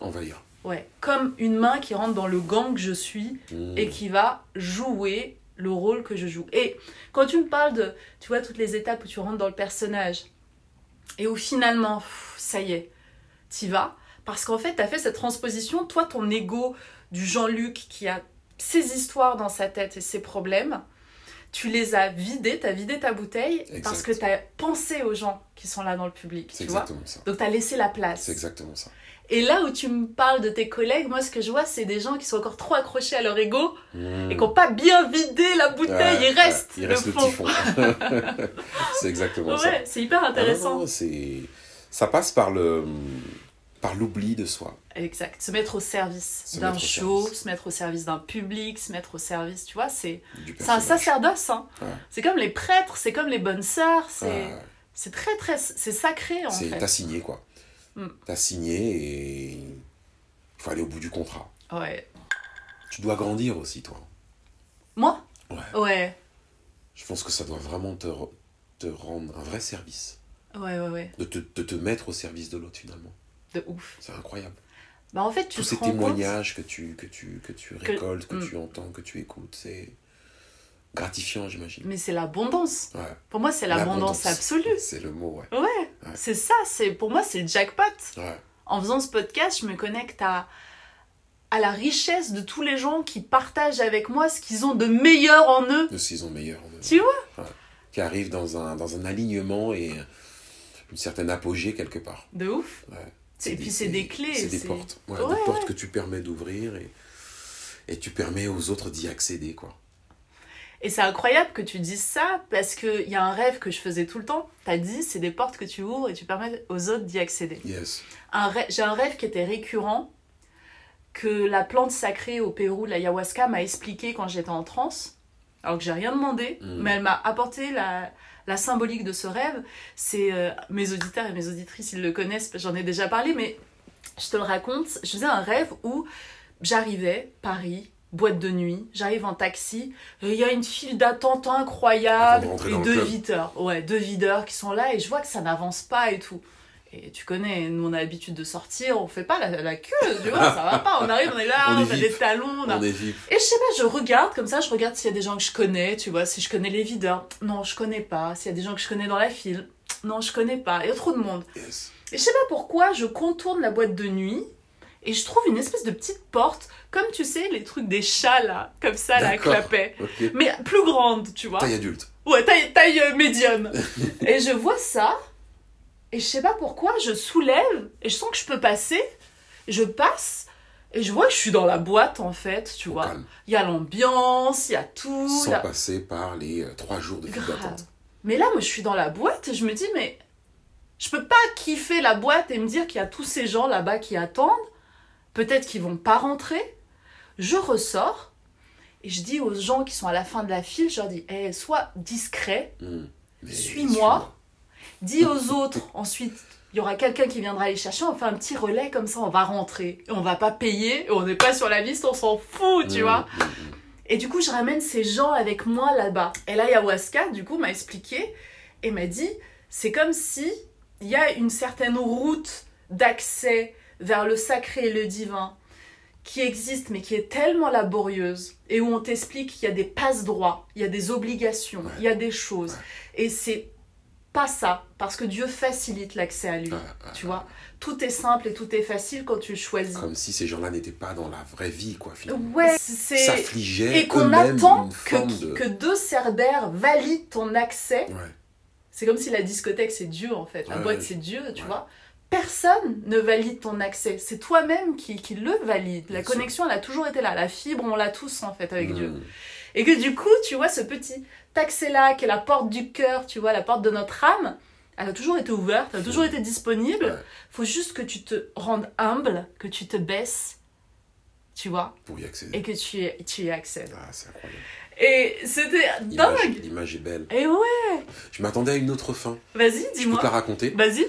Speaker 2: envahir.
Speaker 1: Ouais, comme une main qui rentre dans le gang que je suis mmh. et qui va jouer le rôle que je joue. Et quand tu me parles de, tu vois, toutes les étapes où tu rentres dans le personnage et où finalement, ça y est, t'y vas, parce qu'en fait, tu as fait cette transposition, toi, ton ego du Jean-Luc qui a ses histoires dans sa tête et ses problèmes, tu les as vidés, tu as vidé ta bouteille parce que tu as pensé aux gens qui sont là dans le public. Tu vois ça. Donc tu as laissé la place.
Speaker 2: C'est exactement ça.
Speaker 1: Et là où tu me parles de tes collègues, moi, ce que je vois, c'est des gens qui sont encore trop accrochés à leur ego hmm. et qui n'ont pas bien vidé la bouteille. ils restent
Speaker 2: il reste le, fond. c'est exactement ça.
Speaker 1: c'est hyper intéressant.
Speaker 2: c'est... Ça passe par le... Par l'oubli de soi.
Speaker 1: Exact. Se mettre au service
Speaker 2: Se
Speaker 1: d'un show,
Speaker 2: service.
Speaker 1: se mettre au service d'un public, se mettre au service, tu vois, c'est c'est un sacerdoce. Hein.
Speaker 2: Ouais.
Speaker 1: C'est comme les prêtres, c'est comme les bonnes sœurs, c'est
Speaker 2: Ouais.
Speaker 1: c'est très très c'est sacré en
Speaker 2: C'est
Speaker 1: fait.
Speaker 2: t'as signé quoi.
Speaker 1: Mm.
Speaker 2: T'as signé et il faut aller au bout du contrat.
Speaker 1: Ouais.
Speaker 2: Tu dois grandir aussi toi.
Speaker 1: Moi?
Speaker 2: Ouais.
Speaker 1: Ouais.
Speaker 2: Je pense que ça doit vraiment te, re- te rendre un vrai service.
Speaker 1: Ouais ouais ouais.
Speaker 2: De te, de te mettre au service de l'autre finalement.
Speaker 1: De ouf.
Speaker 2: C'est incroyable.
Speaker 1: Bah en fait, tu
Speaker 2: Tous ces
Speaker 1: compte-
Speaker 2: témoignages que tu, que tu, que tu récoltes, que,
Speaker 1: Mm.
Speaker 2: tu entends, que tu écoutes, c'est gratifiant j'imagine.
Speaker 1: Mais c'est l'abondance.
Speaker 2: Ouais.
Speaker 1: Pour moi, c'est l'abondance absolue.
Speaker 2: C'est le mot, ouais.
Speaker 1: Ouais, c'est ça, c'est pour moi c'est le jackpot.
Speaker 2: Ouais.
Speaker 1: En faisant ce podcast, je me connecte à à la richesse de tous les gens qui partagent avec moi ce qu'ils ont de meilleur en eux.
Speaker 2: De saison meilleure. en eux.
Speaker 1: Tu vois?
Speaker 2: Ouais. Qui arrive dans un, dans un alignement et une certaine apogée quelque part.
Speaker 1: De ouf. Et puis c'est des clés.
Speaker 2: C'est des portes. Des portes que tu permets d'ouvrir et, et tu permets aux autres d'y accéder, quoi.
Speaker 1: Et c'est incroyable que tu dises ça parce qu'il y a un rêve que je faisais tout le temps. T'as dit, c'est des portes que tu ouvres et tu permets aux autres d'y accéder.
Speaker 2: Yes.
Speaker 1: J'ai un rêve qui était récurrent que la plante sacrée au Pérou, l'ayahuasca, m'a expliqué quand j'étais en transe. Alors que j'ai rien demandé,
Speaker 2: Mm.
Speaker 1: mais elle m'a apporté la, la symbolique de ce rêve. C'est euh, mes auditeurs et mes auditrices, ils le connaissent, j'en ai déjà parlé, mais je te le raconte. Je faisais un rêve où j'arrivais, Paris, boîte de nuit, j'arrive en taxi, il y a une file d'attente incroyable, et deux videurs, ouais, deux videurs qui sont là, et je vois que ça n'avance pas et tout. Et tu connais, nous on a l'habitude de sortir, on fait pas la, la queue, tu vois, ça va pas, on arrive, on est là,
Speaker 2: On
Speaker 1: a des talons, on a...
Speaker 2: On.
Speaker 1: Et je sais pas, je regarde comme ça, je regarde s'il y a des gens que je connais, tu vois, si je connais les videurs. Non, je connais pas. S'il y a des gens que je connais dans la file. Non, je connais pas. Il y a trop de monde.
Speaker 2: Yes.
Speaker 1: Et je sais pas pourquoi, je contourne la boîte de nuit et je trouve une espèce de petite porte, comme tu sais, les trucs des chats là, comme ça,
Speaker 2: D'accord.
Speaker 1: clapet. Mais plus grande, tu vois.
Speaker 2: Taille adulte.
Speaker 1: Ouais, taille, taille euh, médium. et je vois ça, et je sais pas pourquoi, je soulève, et je sens que je peux passer. Je passe, et je vois que je suis dans la boîte en fait, tu vois. Il y a l'ambiance, il y a tout.
Speaker 2: Sans
Speaker 1: la-
Speaker 2: passer par les euh, trois jours de file d'attente.
Speaker 1: Mais là, moi, je suis dans la boîte et je me dis, mais je peux pas kiffer la boîte et me dire qu'il y a tous ces gens là-bas qui attendent. Peut-être qu'ils vont pas rentrer. Je ressors et je dis aux gens qui sont à la fin de la file, je leur dis, eh, sois discret,
Speaker 2: Hmm.
Speaker 1: Suis-moi. Dis aux autres, ensuite, il y aura quelqu'un qui viendra les chercher, on fait un petit relais comme ça, on va rentrer. On va pas payer, on n'est pas sur la liste, on s'en fout, tu
Speaker 2: Hmm,
Speaker 1: vois. Et du coup, je ramène ces gens avec moi là-bas. Et là, Ayahuasca, du coup, m'a expliqué et m'a dit c'est comme si il y a une certaine route d'accès vers le sacré et le divin qui existe, mais qui est tellement laborieuse et où on t'explique qu'il y a des passe-droits, il y a des obligations,
Speaker 2: Ouais.
Speaker 1: il y a des choses.
Speaker 2: Ouais.
Speaker 1: Et c'est pas ça, parce que Dieu facilite l'accès à lui. Tu vois Tout est simple et tout est facile quand tu le choisis.
Speaker 2: Comme si ces gens-là n'étaient pas dans la vraie vie, quoi, finalement.
Speaker 1: Ouais, c'est
Speaker 2: S'affligeaient
Speaker 1: et qu'on attend que,
Speaker 2: forme de...
Speaker 1: que deux cerbères valident ton accès.
Speaker 2: Ouais.
Speaker 1: C'est comme si la discothèque c'est Dieu en fait, la
Speaker 2: Ouais,
Speaker 1: boîte c'est Dieu, tu vois. Personne ne valide ton accès, c'est toi-même qui, qui le valide. La connexion elle a toujours été là, la fibre on l'a tous en fait avec. Dieu. Et que du coup, tu vois, ce petit accès là qui est la porte du cœur, tu vois, la porte de notre âme, elle a toujours été ouverte, elle a toujours été disponible.
Speaker 2: Ouais.
Speaker 1: Faut juste que tu te rendes humble, que tu te baisses, tu vois,
Speaker 2: Pour y accéder.
Speaker 1: et que tu y, tu y accèdes.
Speaker 2: Ah, c'est incroyable.
Speaker 1: Et c'était dingue.
Speaker 2: L'image est belle.
Speaker 1: Et ouais.
Speaker 2: Je m'attendais à une autre fin.
Speaker 1: Vas-y,
Speaker 2: Je peux
Speaker 1: dis-moi.
Speaker 2: te la raconter
Speaker 1: Vas-y.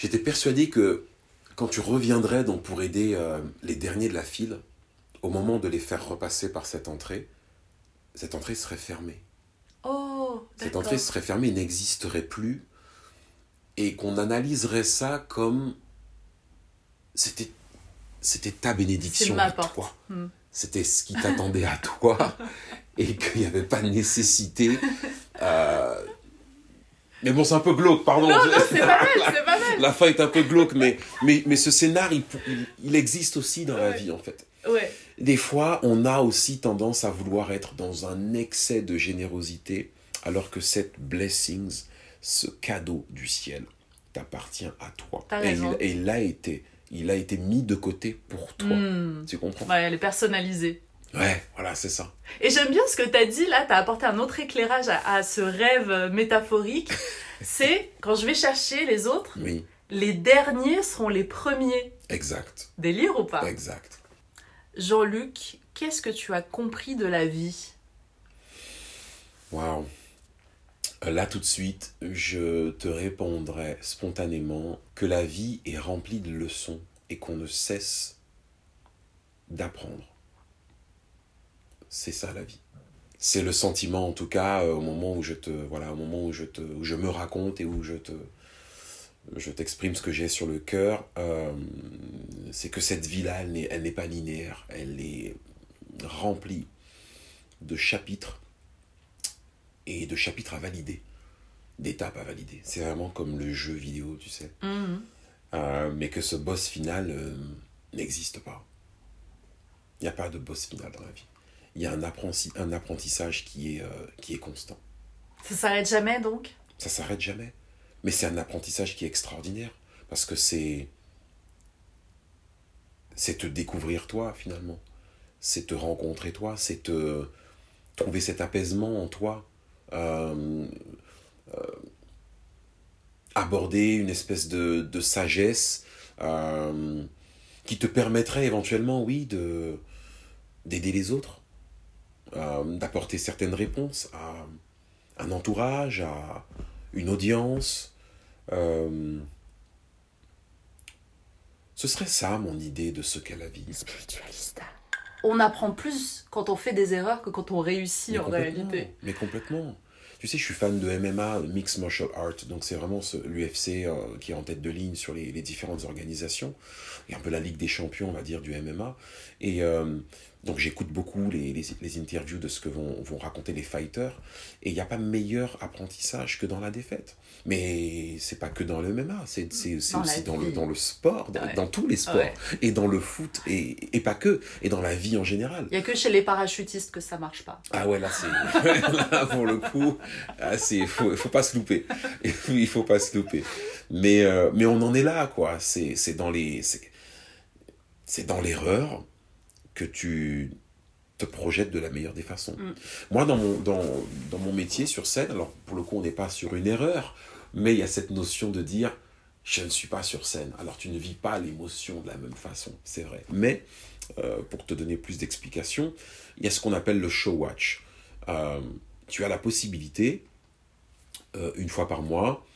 Speaker 2: J'étais persuadé que quand tu reviendrais donc pour aider euh, les derniers de la file, au moment de les faire repasser par cette entrée, cette entrée serait fermée.
Speaker 1: Oh,
Speaker 2: Cette entrée serait fermée n'existerait plus. Et qu'on analyserait ça comme c'était c'était ta bénédiction à toi.
Speaker 1: Hmm.
Speaker 2: C'était ce qui t'attendait à toi et qu'il n'y avait pas de nécessité. euh, Mais bon, c'est un peu glauque, pardon.
Speaker 1: Non, non, c'est pas mal, c'est pas mal.
Speaker 2: La fin est un peu glauque, mais, mais, mais ce scénar, il, il- existe aussi dans la vie, en fait.
Speaker 1: Ouais.
Speaker 2: Des fois, on a aussi tendance à vouloir être dans un excès de générosité, alors que cette blessings, ce cadeau du ciel, t'appartient à toi. Et, il, et il a été, il a été mis de côté pour toi.
Speaker 1: Hmm.
Speaker 2: Tu comprends?
Speaker 1: Ouais, elle est personnalisée.
Speaker 2: Ouais, voilà, c'est ça.
Speaker 1: Et j'aime bien ce que tu as dit là, tu as apporté un autre éclairage à, à ce rêve euh, métaphorique. C'est quand je vais chercher les autres,
Speaker 2: Oui,
Speaker 1: Les derniers seront les premiers.
Speaker 2: Exact.
Speaker 1: Délire ou pas?
Speaker 2: Exact.
Speaker 1: Jean-Luc, qu'est-ce que tu as compris de la vie?
Speaker 2: Waouh. Euh, Là, tout de suite, je te répondrai spontanément que la vie est remplie de leçons et qu'on ne cesse d'apprendre. C'est ça la vie. C'est le sentiment, en tout cas, euh, au moment où je te, voilà, au moment où je te, où je me raconte et où je te, je t'exprime ce que j'ai sur le cœur. euh, c'est que cette vie-là, elle n'est, elle n'est pas linéaire. Elle est remplie de chapitres et de chapitres à valider, d'étapes à valider. C'est vraiment comme le jeu vidéo, tu sais.
Speaker 1: Mhm.
Speaker 2: Euh, mais que ce boss final euh, n'existe pas. Il n'y a pas de boss final dans la vie. Il y a un, apprenti- un apprentissage qui est, euh, qui est constant.
Speaker 1: Ça s'arrête jamais donc?
Speaker 2: Ça s'arrête jamais. Mais c'est un apprentissage qui est extraordinaire. Parce que c'est. C'est te découvrir toi, finalement. C'est te rencontrer toi. C'est te trouver cet apaisement en toi. Euh, euh, aborder une espèce de, de sagesse qui te permettrait éventuellement, oui, de d'aider les autres, euh, d'apporter certaines réponses à un entourage, à une audience. Euh, ce serait ça mon idée de ce qu'est la vie.
Speaker 1: Spiritualista. On apprend plus quand on fait des erreurs que quand on réussit
Speaker 2: Mais
Speaker 1: en réalité.
Speaker 2: Mais complètement. Tu sais, je suis fan de MMA, Mixed Martial Art, donc c'est vraiment l'UFC qui est en tête de ligne sur les, les différentes organisations. Et un peu la Ligue des Champions, on va dire, du MMA. Et euh, donc j'écoute beaucoup les, les, les interviews de ce que vont, vont raconter les fighters. Et il n'y a pas meilleur apprentissage que dans la défaite. Mais c'est pas que dans le MMA, c'est aussi dans le, dans le sport, dans,
Speaker 1: Ouais.
Speaker 2: dans tous les sports.
Speaker 1: Ouais.
Speaker 2: Et dans le foot, et, et pas que, et dans la vie en général.
Speaker 1: Il y a que chez les parachutistes que ça marche pas.
Speaker 2: Ah ouais, là, c'est. là, pour le coup, ah, c'est. Faut, faut pas se louper. Il faut pas se louper. Mais, euh, mais on en est là, quoi. C'est dans les. C'est dans l'erreur que tu te projettes de la meilleure des façons.
Speaker 1: Mm.
Speaker 2: Moi, dans mon, dans, dans mon métier sur scène, alors pour le coup, on n'est pas sur une erreur, mais il y a cette notion de dire je ne suis pas sur scène. Alors tu ne vis pas l'émotion de la même façon, c'est vrai. Mais euh, pour te donner plus d'explications, il y a ce qu'on appelle le show watch. Euh, tu as la possibilité, euh, une fois par mois,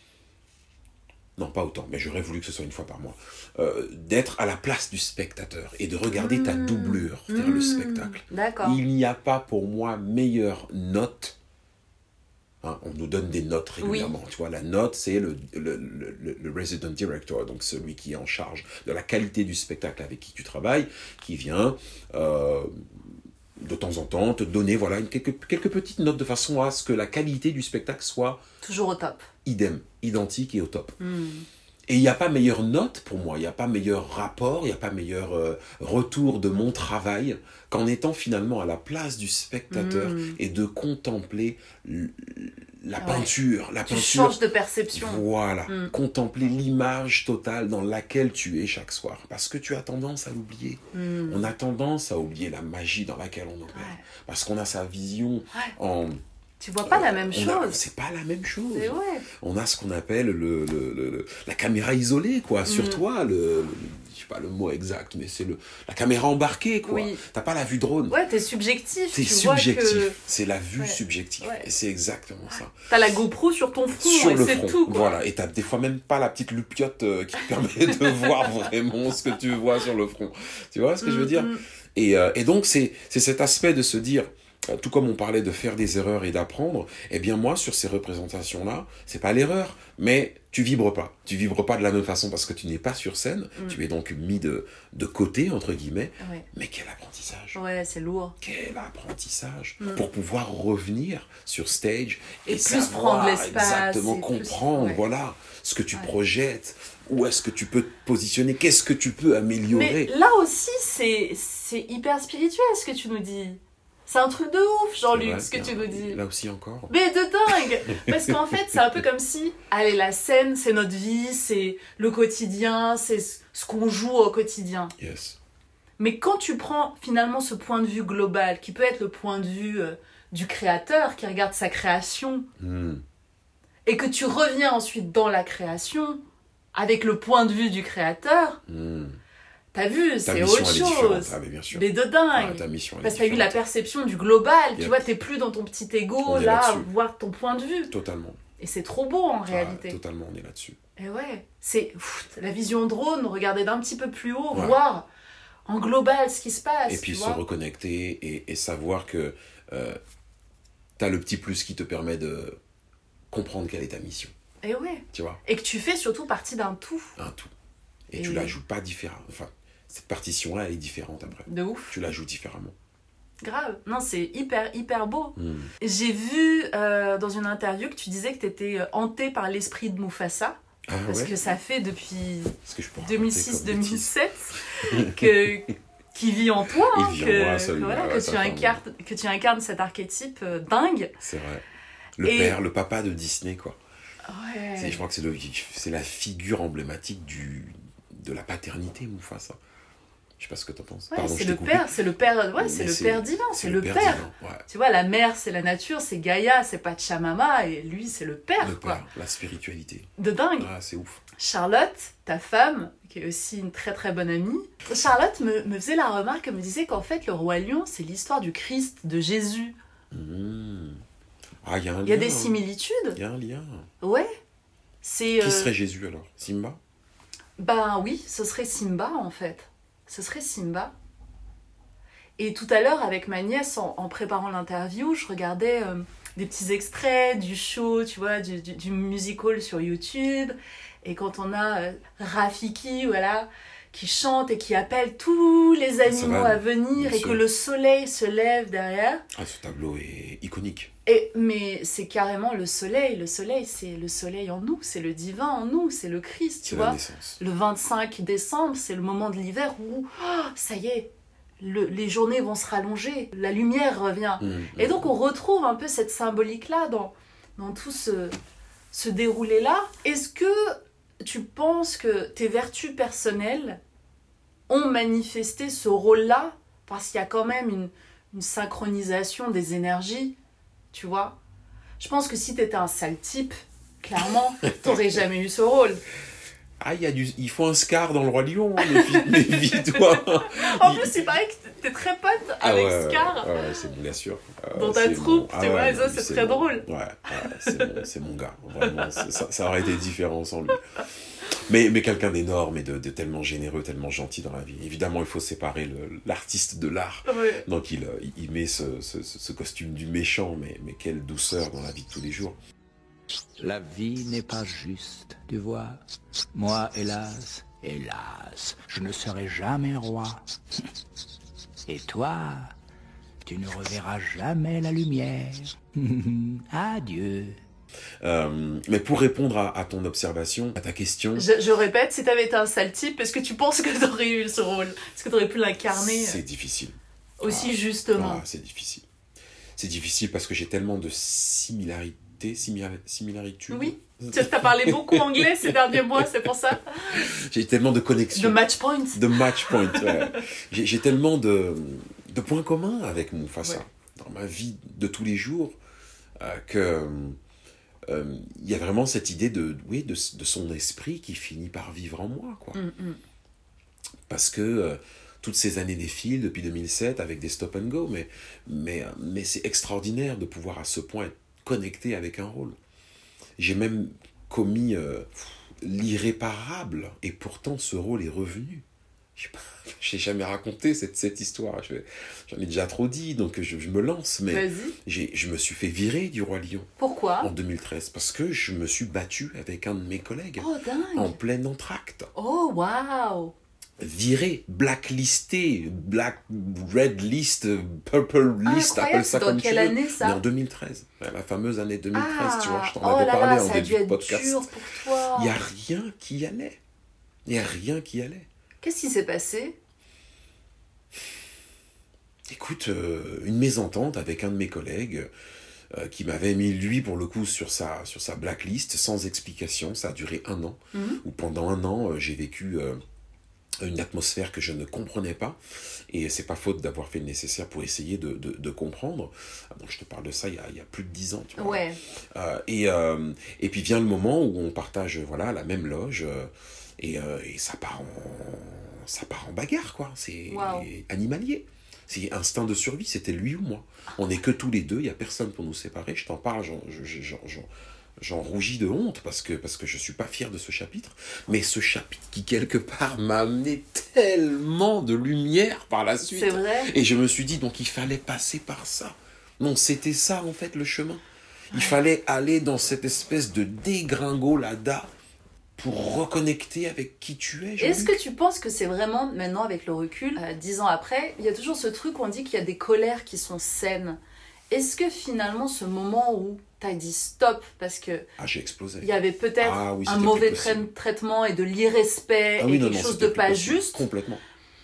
Speaker 2: non pas autant, mais j'aurais voulu que ce soit une fois par mois, euh, d'être à la place du spectateur et de regarder ta
Speaker 1: Mmh.
Speaker 2: doublure faire le spectacle. Il n'y a pas pour moi meilleure note. Hein, on nous donne des notes régulièrement. Tu vois, la note, c'est le, le, le- le- le resident director, donc celui qui est en charge de la qualité du spectacle avec qui tu travailles, qui vient euh, de temps en temps te donner voilà, une- quelques, quelques petites notes de façon à ce que la qualité du spectacle soit
Speaker 1: Toujours au top.
Speaker 2: idem, identique et au top.
Speaker 1: Hmm.
Speaker 2: Et il n'y a pas meilleure note pour moi, il n'y a pas meilleur rapport, il n'y a pas meilleur euh, retour de mon travail qu'en étant finalement à la place du spectateur
Speaker 1: Mm.
Speaker 2: et de contempler la
Speaker 1: Ouais.
Speaker 2: peinture. La
Speaker 1: Tu
Speaker 2: peinture.
Speaker 1: changes de perception.
Speaker 2: Voilà,
Speaker 1: Mm.
Speaker 2: contempler l'image totale dans laquelle tu es chaque soir. Parce que tu as tendance à l'oublier.
Speaker 1: Mm.
Speaker 2: On a tendance à oublier la magie dans laquelle on opère.
Speaker 1: Ouais.
Speaker 2: Parce qu'on a sa vision
Speaker 1: Ouais.
Speaker 2: en...
Speaker 1: Tu vois pas la même chose.
Speaker 2: C'est pas la même chose on a ce qu'on appelle le, le- la caméra isolée, quoi, sur
Speaker 1: Mm.
Speaker 2: toi, le- je sais pas le mot exact, mais c'est le la caméra embarquée, quoi.
Speaker 1: Oui.
Speaker 2: T'as pas la vue drone.
Speaker 1: Ouais, t'es subjectif.
Speaker 2: C'est subjectif,
Speaker 1: que
Speaker 2: c'est la vue
Speaker 1: Ouais.
Speaker 2: subjective.
Speaker 1: Ouais.
Speaker 2: Et c'est exactement ça.
Speaker 1: t'as la GoPro sur ton front
Speaker 2: Sur
Speaker 1: et
Speaker 2: le front,
Speaker 1: tout. quoi.
Speaker 2: voilà. Et t'as des fois même pas la petite lupiote euh, qui te permet de voir vraiment ce que tu vois sur le front. Tu vois ce que je veux
Speaker 1: Mm,
Speaker 2: dire
Speaker 1: mm.
Speaker 2: et, euh, et donc, c'est c'est cet aspect de se dire, tout comme on parlait de faire des erreurs et d'apprendre, eh bien moi, sur ces représentations-là, c'est pas l'erreur, mais tu vibres pas. Tu vibres pas de la même façon parce que tu n'es pas sur scène,
Speaker 1: Mm.
Speaker 2: tu es donc mis de, de côté, entre guillemets,
Speaker 1: Ouais.
Speaker 2: mais quel apprentissage
Speaker 1: Ouais, c'est lourd.
Speaker 2: quel apprentissage
Speaker 1: Mm.
Speaker 2: pour pouvoir revenir sur stage
Speaker 1: Et
Speaker 2: et,
Speaker 1: plus prendre l'espace
Speaker 2: exactement
Speaker 1: plus-
Speaker 2: comprendre
Speaker 1: ouais.
Speaker 2: voilà ce que tu
Speaker 1: Ouais.
Speaker 2: projettes où est-ce que tu peux te positionner qu'est-ce que tu peux
Speaker 1: Mais
Speaker 2: améliorer
Speaker 1: là aussi, c'est c'est hyper spirituel ce que tu nous dis. C'est un truc de ouf, Jean-Luc, ce que tu nous dis.
Speaker 2: là aussi encore
Speaker 1: Mais de dingue Parce qu'en fait, c'est un peu comme si, allez, la scène, c'est notre vie, c'est le quotidien, c'est ce ce qu'on joue au quotidien.
Speaker 2: yes
Speaker 1: Mais quand tu prends finalement ce point de vue global, qui peut être le point de vue euh, du créateur qui regarde sa création,
Speaker 2: Hmm.
Speaker 1: et que tu reviens ensuite dans la création, avec le point de vue du créateur,
Speaker 2: Hmm.
Speaker 1: T'as vu, c'est autre chose.
Speaker 2: Ah, mais bien sûr.
Speaker 1: Mais de dingue.
Speaker 2: Ah, ta mission,
Speaker 1: Parce que t'as eu la perception du global, tu vois, t'es plus dans ton petit ego, là, voir ton point de vue.
Speaker 2: Totalement.
Speaker 1: Et c'est trop beau en
Speaker 2: Ah,
Speaker 1: réalité.
Speaker 2: totalement, on est là-dessus.
Speaker 1: Et ouais, c'est la vision drone, regarder d'un petit peu plus haut,
Speaker 2: Ouais.
Speaker 1: voir en global ce qui se passe.
Speaker 2: et puis se reconnecter et, et savoir que euh, tu as le petit plus qui te permet de comprendre quelle est ta mission.
Speaker 1: Et ouais.
Speaker 2: Tu vois
Speaker 1: Et que tu fais surtout partie d'un tout.
Speaker 2: Un tout. Et,
Speaker 1: Et
Speaker 2: tu la joues pas différemment. Enfin, cette partition-là, elle est différente après.
Speaker 1: De ouf.
Speaker 2: Tu la joues différemment.
Speaker 1: Grave. Non, c'est hyper, hyper beau.
Speaker 2: Hmm.
Speaker 1: J'ai vu euh, dans une interview que tu disais que tu étais hanté par l'esprit de Mufasa.
Speaker 2: Ah
Speaker 1: parce
Speaker 2: ouais
Speaker 1: que ça fait depuis
Speaker 2: Est-ce que je peux raconter comme
Speaker 1: 2006-2007 que qui vit en toi, hein,
Speaker 2: vit en
Speaker 1: que,
Speaker 2: moi, celui-là,
Speaker 1: que voilà,
Speaker 2: ouais,
Speaker 1: que tu incarnes, que tu incarnes cet archétype euh, dingue.
Speaker 2: C'est vrai. Le
Speaker 1: Et-
Speaker 2: père, le papa de Disney, quoi.
Speaker 1: Ouais.
Speaker 2: C'est- Je crois que c'est la figure emblématique du, de la paternité, Mufasa. Je sais pas ce que t'en penses.
Speaker 1: Ouais, c'est le père, c'est le père, ouais, c'est le père divin, c'est le, père.
Speaker 2: divin, ouais.
Speaker 1: Tu vois, la mère c'est la nature, c'est Gaïa, c'est Pachamama, et lui c'est le père,
Speaker 2: Le
Speaker 1: quoi.
Speaker 2: père, la spiritualité.
Speaker 1: De dingue.
Speaker 2: Ah, c'est ouf.
Speaker 1: Charlotte, ta femme, qui est aussi une très très bonne amie, Charlotte me, me faisait la remarque, elle me disait qu'en fait le roi lion c'est l'histoire du Christ, de Jésus.
Speaker 2: Hmm. Ah, il y a un lien.
Speaker 1: Il y a des similitudes.
Speaker 2: Il y a un lien.
Speaker 1: Ouais. C'est.
Speaker 2: Qui
Speaker 1: euh,
Speaker 2: serait Jésus alors? Simba?
Speaker 1: Ben oui, ce serait Simba en fait. Ce serait Simba. Et tout à l'heure, avec ma nièce, en, en préparant l'interview, je regardais euh, des petits extraits du show, tu vois, du, du, du musical sur YouTube. Et quand on a euh, Rafiki, voilà, qui chante et qui appelle tous les animaux à venir et que le soleil se lève derrière.
Speaker 2: Ah, ce tableau est iconique.
Speaker 1: Et, mais c'est carrément le soleil. Le soleil, c'est le soleil en nous, c'est le divin en nous, c'est le Christ, tu vois.
Speaker 2: naissance.
Speaker 1: Le 25 décembre, c'est le moment de l'hiver où, oh, ça y est, le- les journées vont se rallonger, la lumière revient.
Speaker 2: Hmm,
Speaker 1: Et donc on retrouve un peu cette symbolique-là dans, dans tout ce, ce déroulé-là. Est-ce que tu penses que tes vertus personnelles ont manifesté ce rôle-là? Parce qu'il y a quand même une, une synchronisation des énergies, tu vois Je pense que si t'étais un sale type, clairement, t'aurais jamais eu ce rôle.
Speaker 2: Ah, il, y a du... il faut un Scar dans le Roi Lion, hein, méfie- méfie-toi.
Speaker 1: En
Speaker 2: Il-
Speaker 1: plus, il paraît que t'es très pote
Speaker 2: Ah
Speaker 1: avec
Speaker 2: ouais,
Speaker 1: Scar.
Speaker 2: Ouais, ouais, c'est bien sûr.
Speaker 1: Dans ta
Speaker 2: c'est
Speaker 1: troupe,
Speaker 2: mon-
Speaker 1: tu
Speaker 2: Ah
Speaker 1: vois,
Speaker 2: ouais,
Speaker 1: ça, c'est très
Speaker 2: mon-
Speaker 1: drôle.
Speaker 2: Ouais, c'est mon, gars. Vraiment, ça, ça aurait été différent sans lui. Mais, mais quelqu'un d'énorme et de, de tellement généreux, tellement gentil dans la vie. Évidemment, il faut séparer l'artiste de l'art. Donc il, euh, il met ce, ce- ce- ce costume du méchant, mais, mais quelle douceur dans la vie de tous les jours.
Speaker 5: La vie n'est pas juste, tu vois. Moi, hélas, hélas, je ne serai jamais roi. Et toi, tu ne reverras jamais la lumière. Adieu.
Speaker 2: Euh, mais pour répondre à, à ton observation, à ta question,
Speaker 1: Je, je répète, si t'avais été un sale type, est-ce que tu penses que t'aurais eu ce rôle? Est-ce que t'aurais pu l'incarner?
Speaker 2: C'est difficile.
Speaker 1: aussi justement
Speaker 2: Ah, c'est difficile. C'est difficile parce que j'ai tellement de similarités, simila- similitudes.
Speaker 1: Oui. Tu as parlé beaucoup anglais ces derniers mois, c'est pour ça
Speaker 2: J'ai tellement de connexions.
Speaker 1: De match point.
Speaker 2: De match point, ouais. J'ai tellement de, de points communs avec Mufasa
Speaker 1: Ouais.
Speaker 2: dans ma vie de tous les jours euh, que euh, il y a vraiment cette idée de, oui, de, de son esprit qui finit par vivre en moi, quoi.
Speaker 1: Mm, mm.
Speaker 2: Parce que euh, toutes ces années défilent depuis 2007 avec des stop and go, mais, mais, mais c'est extraordinaire de pouvoir à ce point être connecté avec un rôle. J'ai même commis euh, l'irréparable, et pourtant ce rôle est revenu. Je j'ai jamais raconté cette, cette histoire. Je- J'en ai déjà trop dit, donc je, je me lance. Mais je me suis fait virer du Roi Lion
Speaker 1: Pourquoi?
Speaker 2: En 2013 parce que je me suis battu avec un de mes collègues
Speaker 1: Oh
Speaker 2: en plein entracte.
Speaker 1: Oh waouh
Speaker 2: Viré, blacklisté, black, red list, purple list,
Speaker 1: Incroyable,
Speaker 2: appelle ça
Speaker 1: dans
Speaker 2: comme
Speaker 1: quelle
Speaker 2: tu veux.
Speaker 1: année, ça
Speaker 2: Mais en 2013, la fameuse année 2013, tu vois, je t'en
Speaker 1: oh
Speaker 2: avais
Speaker 1: là
Speaker 2: parlé
Speaker 1: là,
Speaker 2: en début de podcast.
Speaker 1: dur pour toi.
Speaker 2: Il n'y a rien qui allait. Il n'y a rien qui allait.
Speaker 1: Qu'est-ce qui s'est passé?
Speaker 2: Écoute, euh, une mésentente avec un de mes collègues euh, qui m'avait mis, lui, pour le coup, sur sa, sur sa blacklist, sans explication. Ça a duré un an,
Speaker 1: Mhm.
Speaker 2: où pendant un an, euh, j'ai vécu une atmosphère que je ne comprenais pas. Et c'est pas faute d'avoir fait le nécessaire pour essayer de, de, de comprendre. Ah, Donc je te parle de ça il y a, il y a plus de dix ans. Tu vois.
Speaker 1: Ouais.
Speaker 2: Euh, et, euh, et puis vient le moment où on partage voilà, la même loge. euh, et, euh, et ça, part en, ça part en bagarre, quoi. C'est animalier. C'est instinct de survie, c'était lui ou moi. On n'est que tous les deux, il n'y a personne pour nous séparer. Je t'en parle, j'en- j'en- rougis de honte parce que, parce que je ne suis pas fier de ce chapitre. Mais ce chapitre qui, quelque part, m'a amené tellement de lumière par la suite.
Speaker 1: C'est vrai
Speaker 2: Et je me suis dit, donc il fallait passer par ça. Non, c'était ça, en fait, le chemin. Il fallait aller dans cette espèce de dégringolada pour reconnecter avec qui tu es.
Speaker 1: Est-ce que tu penses que c'est vraiment, maintenant avec le recul, euh, dix ans après, il y a toujours ce truc où on dit qu'il y a des colères qui sont saines? Est-ce que finalement ce moment où tu as dit stop parce que
Speaker 2: Ah, j'ai explosé.
Speaker 1: il y avait peut-être
Speaker 2: Ah oui,
Speaker 1: un mauvais traitement et de l'irrespect
Speaker 2: Ah oui,
Speaker 1: et
Speaker 2: non,
Speaker 1: quelque
Speaker 2: non,
Speaker 1: chose de pas
Speaker 2: possible.
Speaker 1: juste
Speaker 2: Complètement.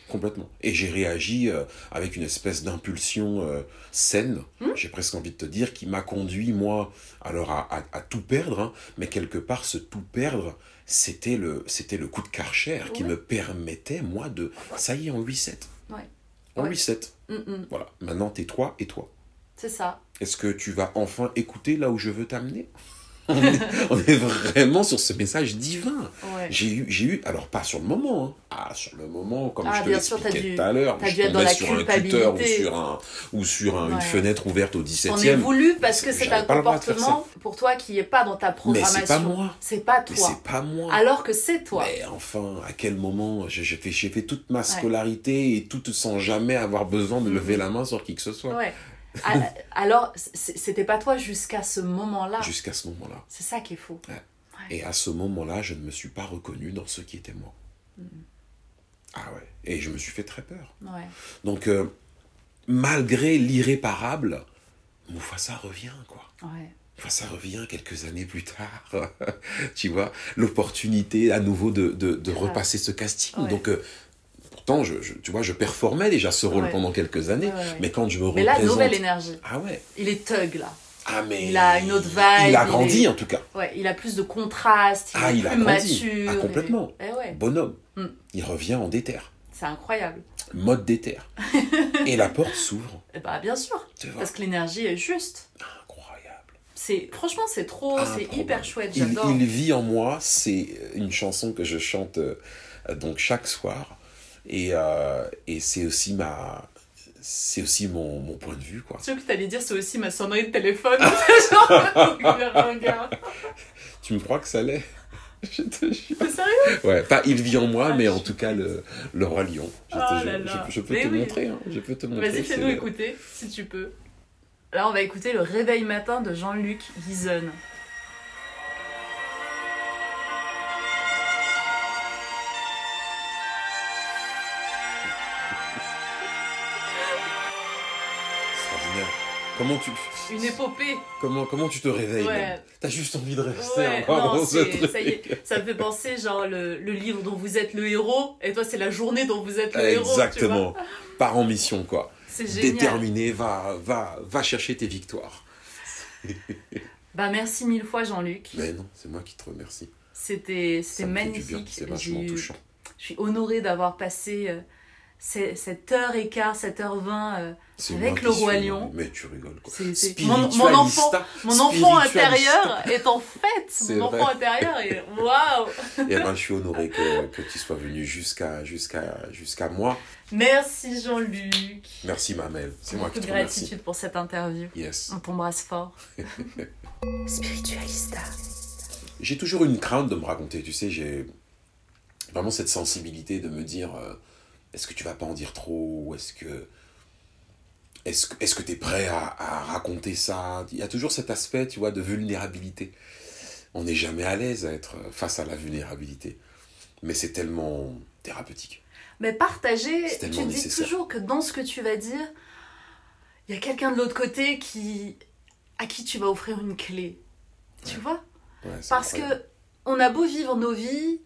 Speaker 2: Complètement. Et j'ai réagi euh, avec une espèce d'impulsion euh, saine,
Speaker 1: Hmm
Speaker 2: j'ai presque envie de te dire, qui m'a conduit, moi, alors à, à- à tout perdre, hein, mais quelque part, ce tout perdre, c'était le, c'était le coup de karcher qui me permettait, moi, de. Ça y est, en 8-7.
Speaker 1: Ouais.
Speaker 2: En
Speaker 1: Ouais.
Speaker 2: 8-7.
Speaker 1: Mm, mm.
Speaker 2: Voilà. Maintenant, t'es toi et toi.
Speaker 1: C'est ça.
Speaker 2: Est-ce que tu vas enfin écouter là où je veux t'amener? On, est, on est vraiment sur ce message divin.
Speaker 1: Ouais.
Speaker 2: J'ai eu, j'ai eu, alors pas sur le moment, hein. ah sur le moment, comme
Speaker 1: Ah,
Speaker 2: je te l'expliquais tout à l'heure, je tombais
Speaker 1: la
Speaker 2: sur un tuteur ou sur, un, ou sur un- une fenêtre ouverte au
Speaker 1: T'en
Speaker 2: 17
Speaker 1: es
Speaker 2: e
Speaker 1: voulu parce que c'est un comportement pour toi qui est pas dans ta
Speaker 2: Mais
Speaker 1: programmation.
Speaker 2: c'est pas moi.
Speaker 1: C'est pas
Speaker 2: Mais
Speaker 1: toi.
Speaker 2: c'est pas moi.
Speaker 1: Alors que c'est toi.
Speaker 2: Mais enfin, à quel moment j'ai fait, j'ai fait toute ma scolarité et tout sans jamais avoir besoin de lever la main sur qui que ce soit.
Speaker 1: Ah, Alors, c'était pas toi jusqu'à ce moment-là.
Speaker 2: Jusqu'à ce moment-là.
Speaker 1: C'est ça qui est fou.
Speaker 2: Ouais. Et à ce moment-là, je ne me suis pas reconnu dans ce qui était moi.
Speaker 1: Mm.
Speaker 2: Ah ouais. Et je me suis fait très peur.
Speaker 1: Ouais.
Speaker 2: Donc, euh, malgré l'irréparable, Mufasa revient, quoi.
Speaker 1: Ouais.
Speaker 2: Mufasa revient quelques années plus tard. tu vois, l'opportunité à nouveau de, de, de
Speaker 1: Grave.
Speaker 2: repasser ce casting. Donc, euh, pourtant, je, je- tu vois, je performais déjà ce rôle
Speaker 1: Ouais.
Speaker 2: pendant quelques années.
Speaker 1: Ouais.
Speaker 2: Mais quand je me
Speaker 1: Mais là,
Speaker 2: représente...
Speaker 1: nouvelle énergie.
Speaker 2: Ah ouais.
Speaker 1: Il est thug là.
Speaker 2: Ah mais...
Speaker 1: Il a une autre vibe.
Speaker 2: Il a grandi
Speaker 1: est-
Speaker 2: en tout cas.
Speaker 1: Ouais, il a plus de contraste. Il
Speaker 2: Ah,
Speaker 1: est
Speaker 2: il a
Speaker 1: plus
Speaker 2: grandi.
Speaker 1: mature.
Speaker 2: Ah, complètement.
Speaker 1: Et... Eh ouais.
Speaker 2: Bonhomme.
Speaker 1: Mm.
Speaker 2: Il revient en déterre.
Speaker 1: C'est incroyable.
Speaker 2: Mode déterre. Et la porte s'ouvre.
Speaker 1: Eh bah, bien sûr. Parce que l'énergie est juste.
Speaker 2: Incroyable.
Speaker 1: C'est franchement c'est trop, c'est hyper chouette.
Speaker 2: Il,
Speaker 1: J'adore.
Speaker 2: il vit en moi, c'est une chanson que je chante euh, donc chaque soir. Et, euh, et c'est aussi ma... C'est aussi mon, mon point de vue, quoi.
Speaker 1: Je sais que t'allais dire c'est aussi ma sonnerie de téléphone. Genre.
Speaker 2: Tu me crois que ça l'est? Je te jure.
Speaker 1: T'es sérieux?
Speaker 2: Ouais, pas il vit en moi,
Speaker 1: Ah,
Speaker 2: mais en tout cas le, le roi lion. Je, te
Speaker 1: Oh
Speaker 2: jure.
Speaker 1: là là.
Speaker 2: Je- je peux
Speaker 1: Mais
Speaker 2: te
Speaker 1: oui.
Speaker 2: montrer, hein. je peux te montrer.
Speaker 1: Vas-y,
Speaker 2: c'est
Speaker 1: fais-nous écouter, si tu peux. Là, on va écouter le réveil matin de Jean-Luc Guizon.
Speaker 2: Comment tu,
Speaker 1: Une épopée.
Speaker 2: comment, comment tu te réveilles
Speaker 1: Ouais.
Speaker 2: T'as juste envie de rester
Speaker 1: Ouais,
Speaker 2: encore
Speaker 1: non,
Speaker 2: dans ce truc.
Speaker 1: ça y est, ça me fait penser genre le, le livre dont vous êtes le héros, et toi c'est la journée dont vous êtes le héros.
Speaker 2: Exactement. Part en mission, quoi.
Speaker 1: C'est génial.
Speaker 2: Déterminé, va, va, va chercher tes victoires.
Speaker 1: Bah merci mille fois Jean-Luc.
Speaker 2: Mais non, c'est moi qui te remercie.
Speaker 1: C'était magnifique.
Speaker 2: C'est vachement touchant.
Speaker 1: Je suis honorée d'avoir passé euh, cette heure et quart, cette heure vingt euh,
Speaker 2: C'est
Speaker 1: avec le roi lion.
Speaker 2: Mais tu rigoles, quoi.
Speaker 1: C'est- c'est- Mon, mon enfant, mon enfant intérieur est en fait
Speaker 2: C'est
Speaker 1: mon
Speaker 2: vrai.
Speaker 1: enfant intérieur et waouh
Speaker 2: Et ben, je suis honoré que, que tu sois venu jusqu'à jusqu'à jusqu'à moi.
Speaker 1: Merci Jean-Luc.
Speaker 2: Merci, Mamel. C'est moi qui te remercie.
Speaker 1: gratitude pour cette interview.
Speaker 2: Yes.
Speaker 1: On t'embrasse fort. Spiritualista.
Speaker 2: J'ai toujours une crainte de me raconter, tu sais, j'ai vraiment cette sensibilité de me dire euh, est-ce que tu vas pas en dire trop ou est-ce que est-ce que tu es prêt à, à raconter ça? Il y a toujours cet aspect, tu vois, de vulnérabilité. On n'est jamais à l'aise à être face à la vulnérabilité, mais c'est tellement thérapeutique.
Speaker 1: Mais partager, tu te dis
Speaker 2: nécessaire.
Speaker 1: toujours que dans ce que tu vas dire, il y a quelqu'un de l'autre côté qui à qui tu vas offrir une clé. Tu vois?
Speaker 2: Ouais,
Speaker 1: Parce
Speaker 2: incroyable.
Speaker 1: que on a beau vivre nos vies,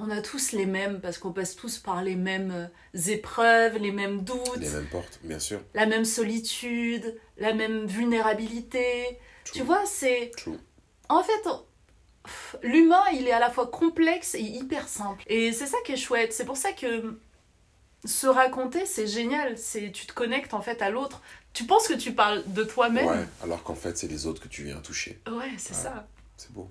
Speaker 1: on a tous les mêmes, parce qu'on passe tous par les mêmes euh, épreuves, les mêmes doutes,
Speaker 2: les mêmes portes, bien sûr.
Speaker 1: la même solitude, la même vulnérabilité. Tu vois, c'est... En fait, l'humain, il est à la fois complexe et hyper simple. Et c'est ça qui est chouette. C'est pour ça que se raconter, c'est génial. C'est tu te connectes en fait à l'autre. Tu penses que tu parles de toi-même.
Speaker 2: Ouais, alors qu'en fait, c'est les autres que tu viens toucher.
Speaker 1: Ouais, c'est ça.
Speaker 2: C'est beau.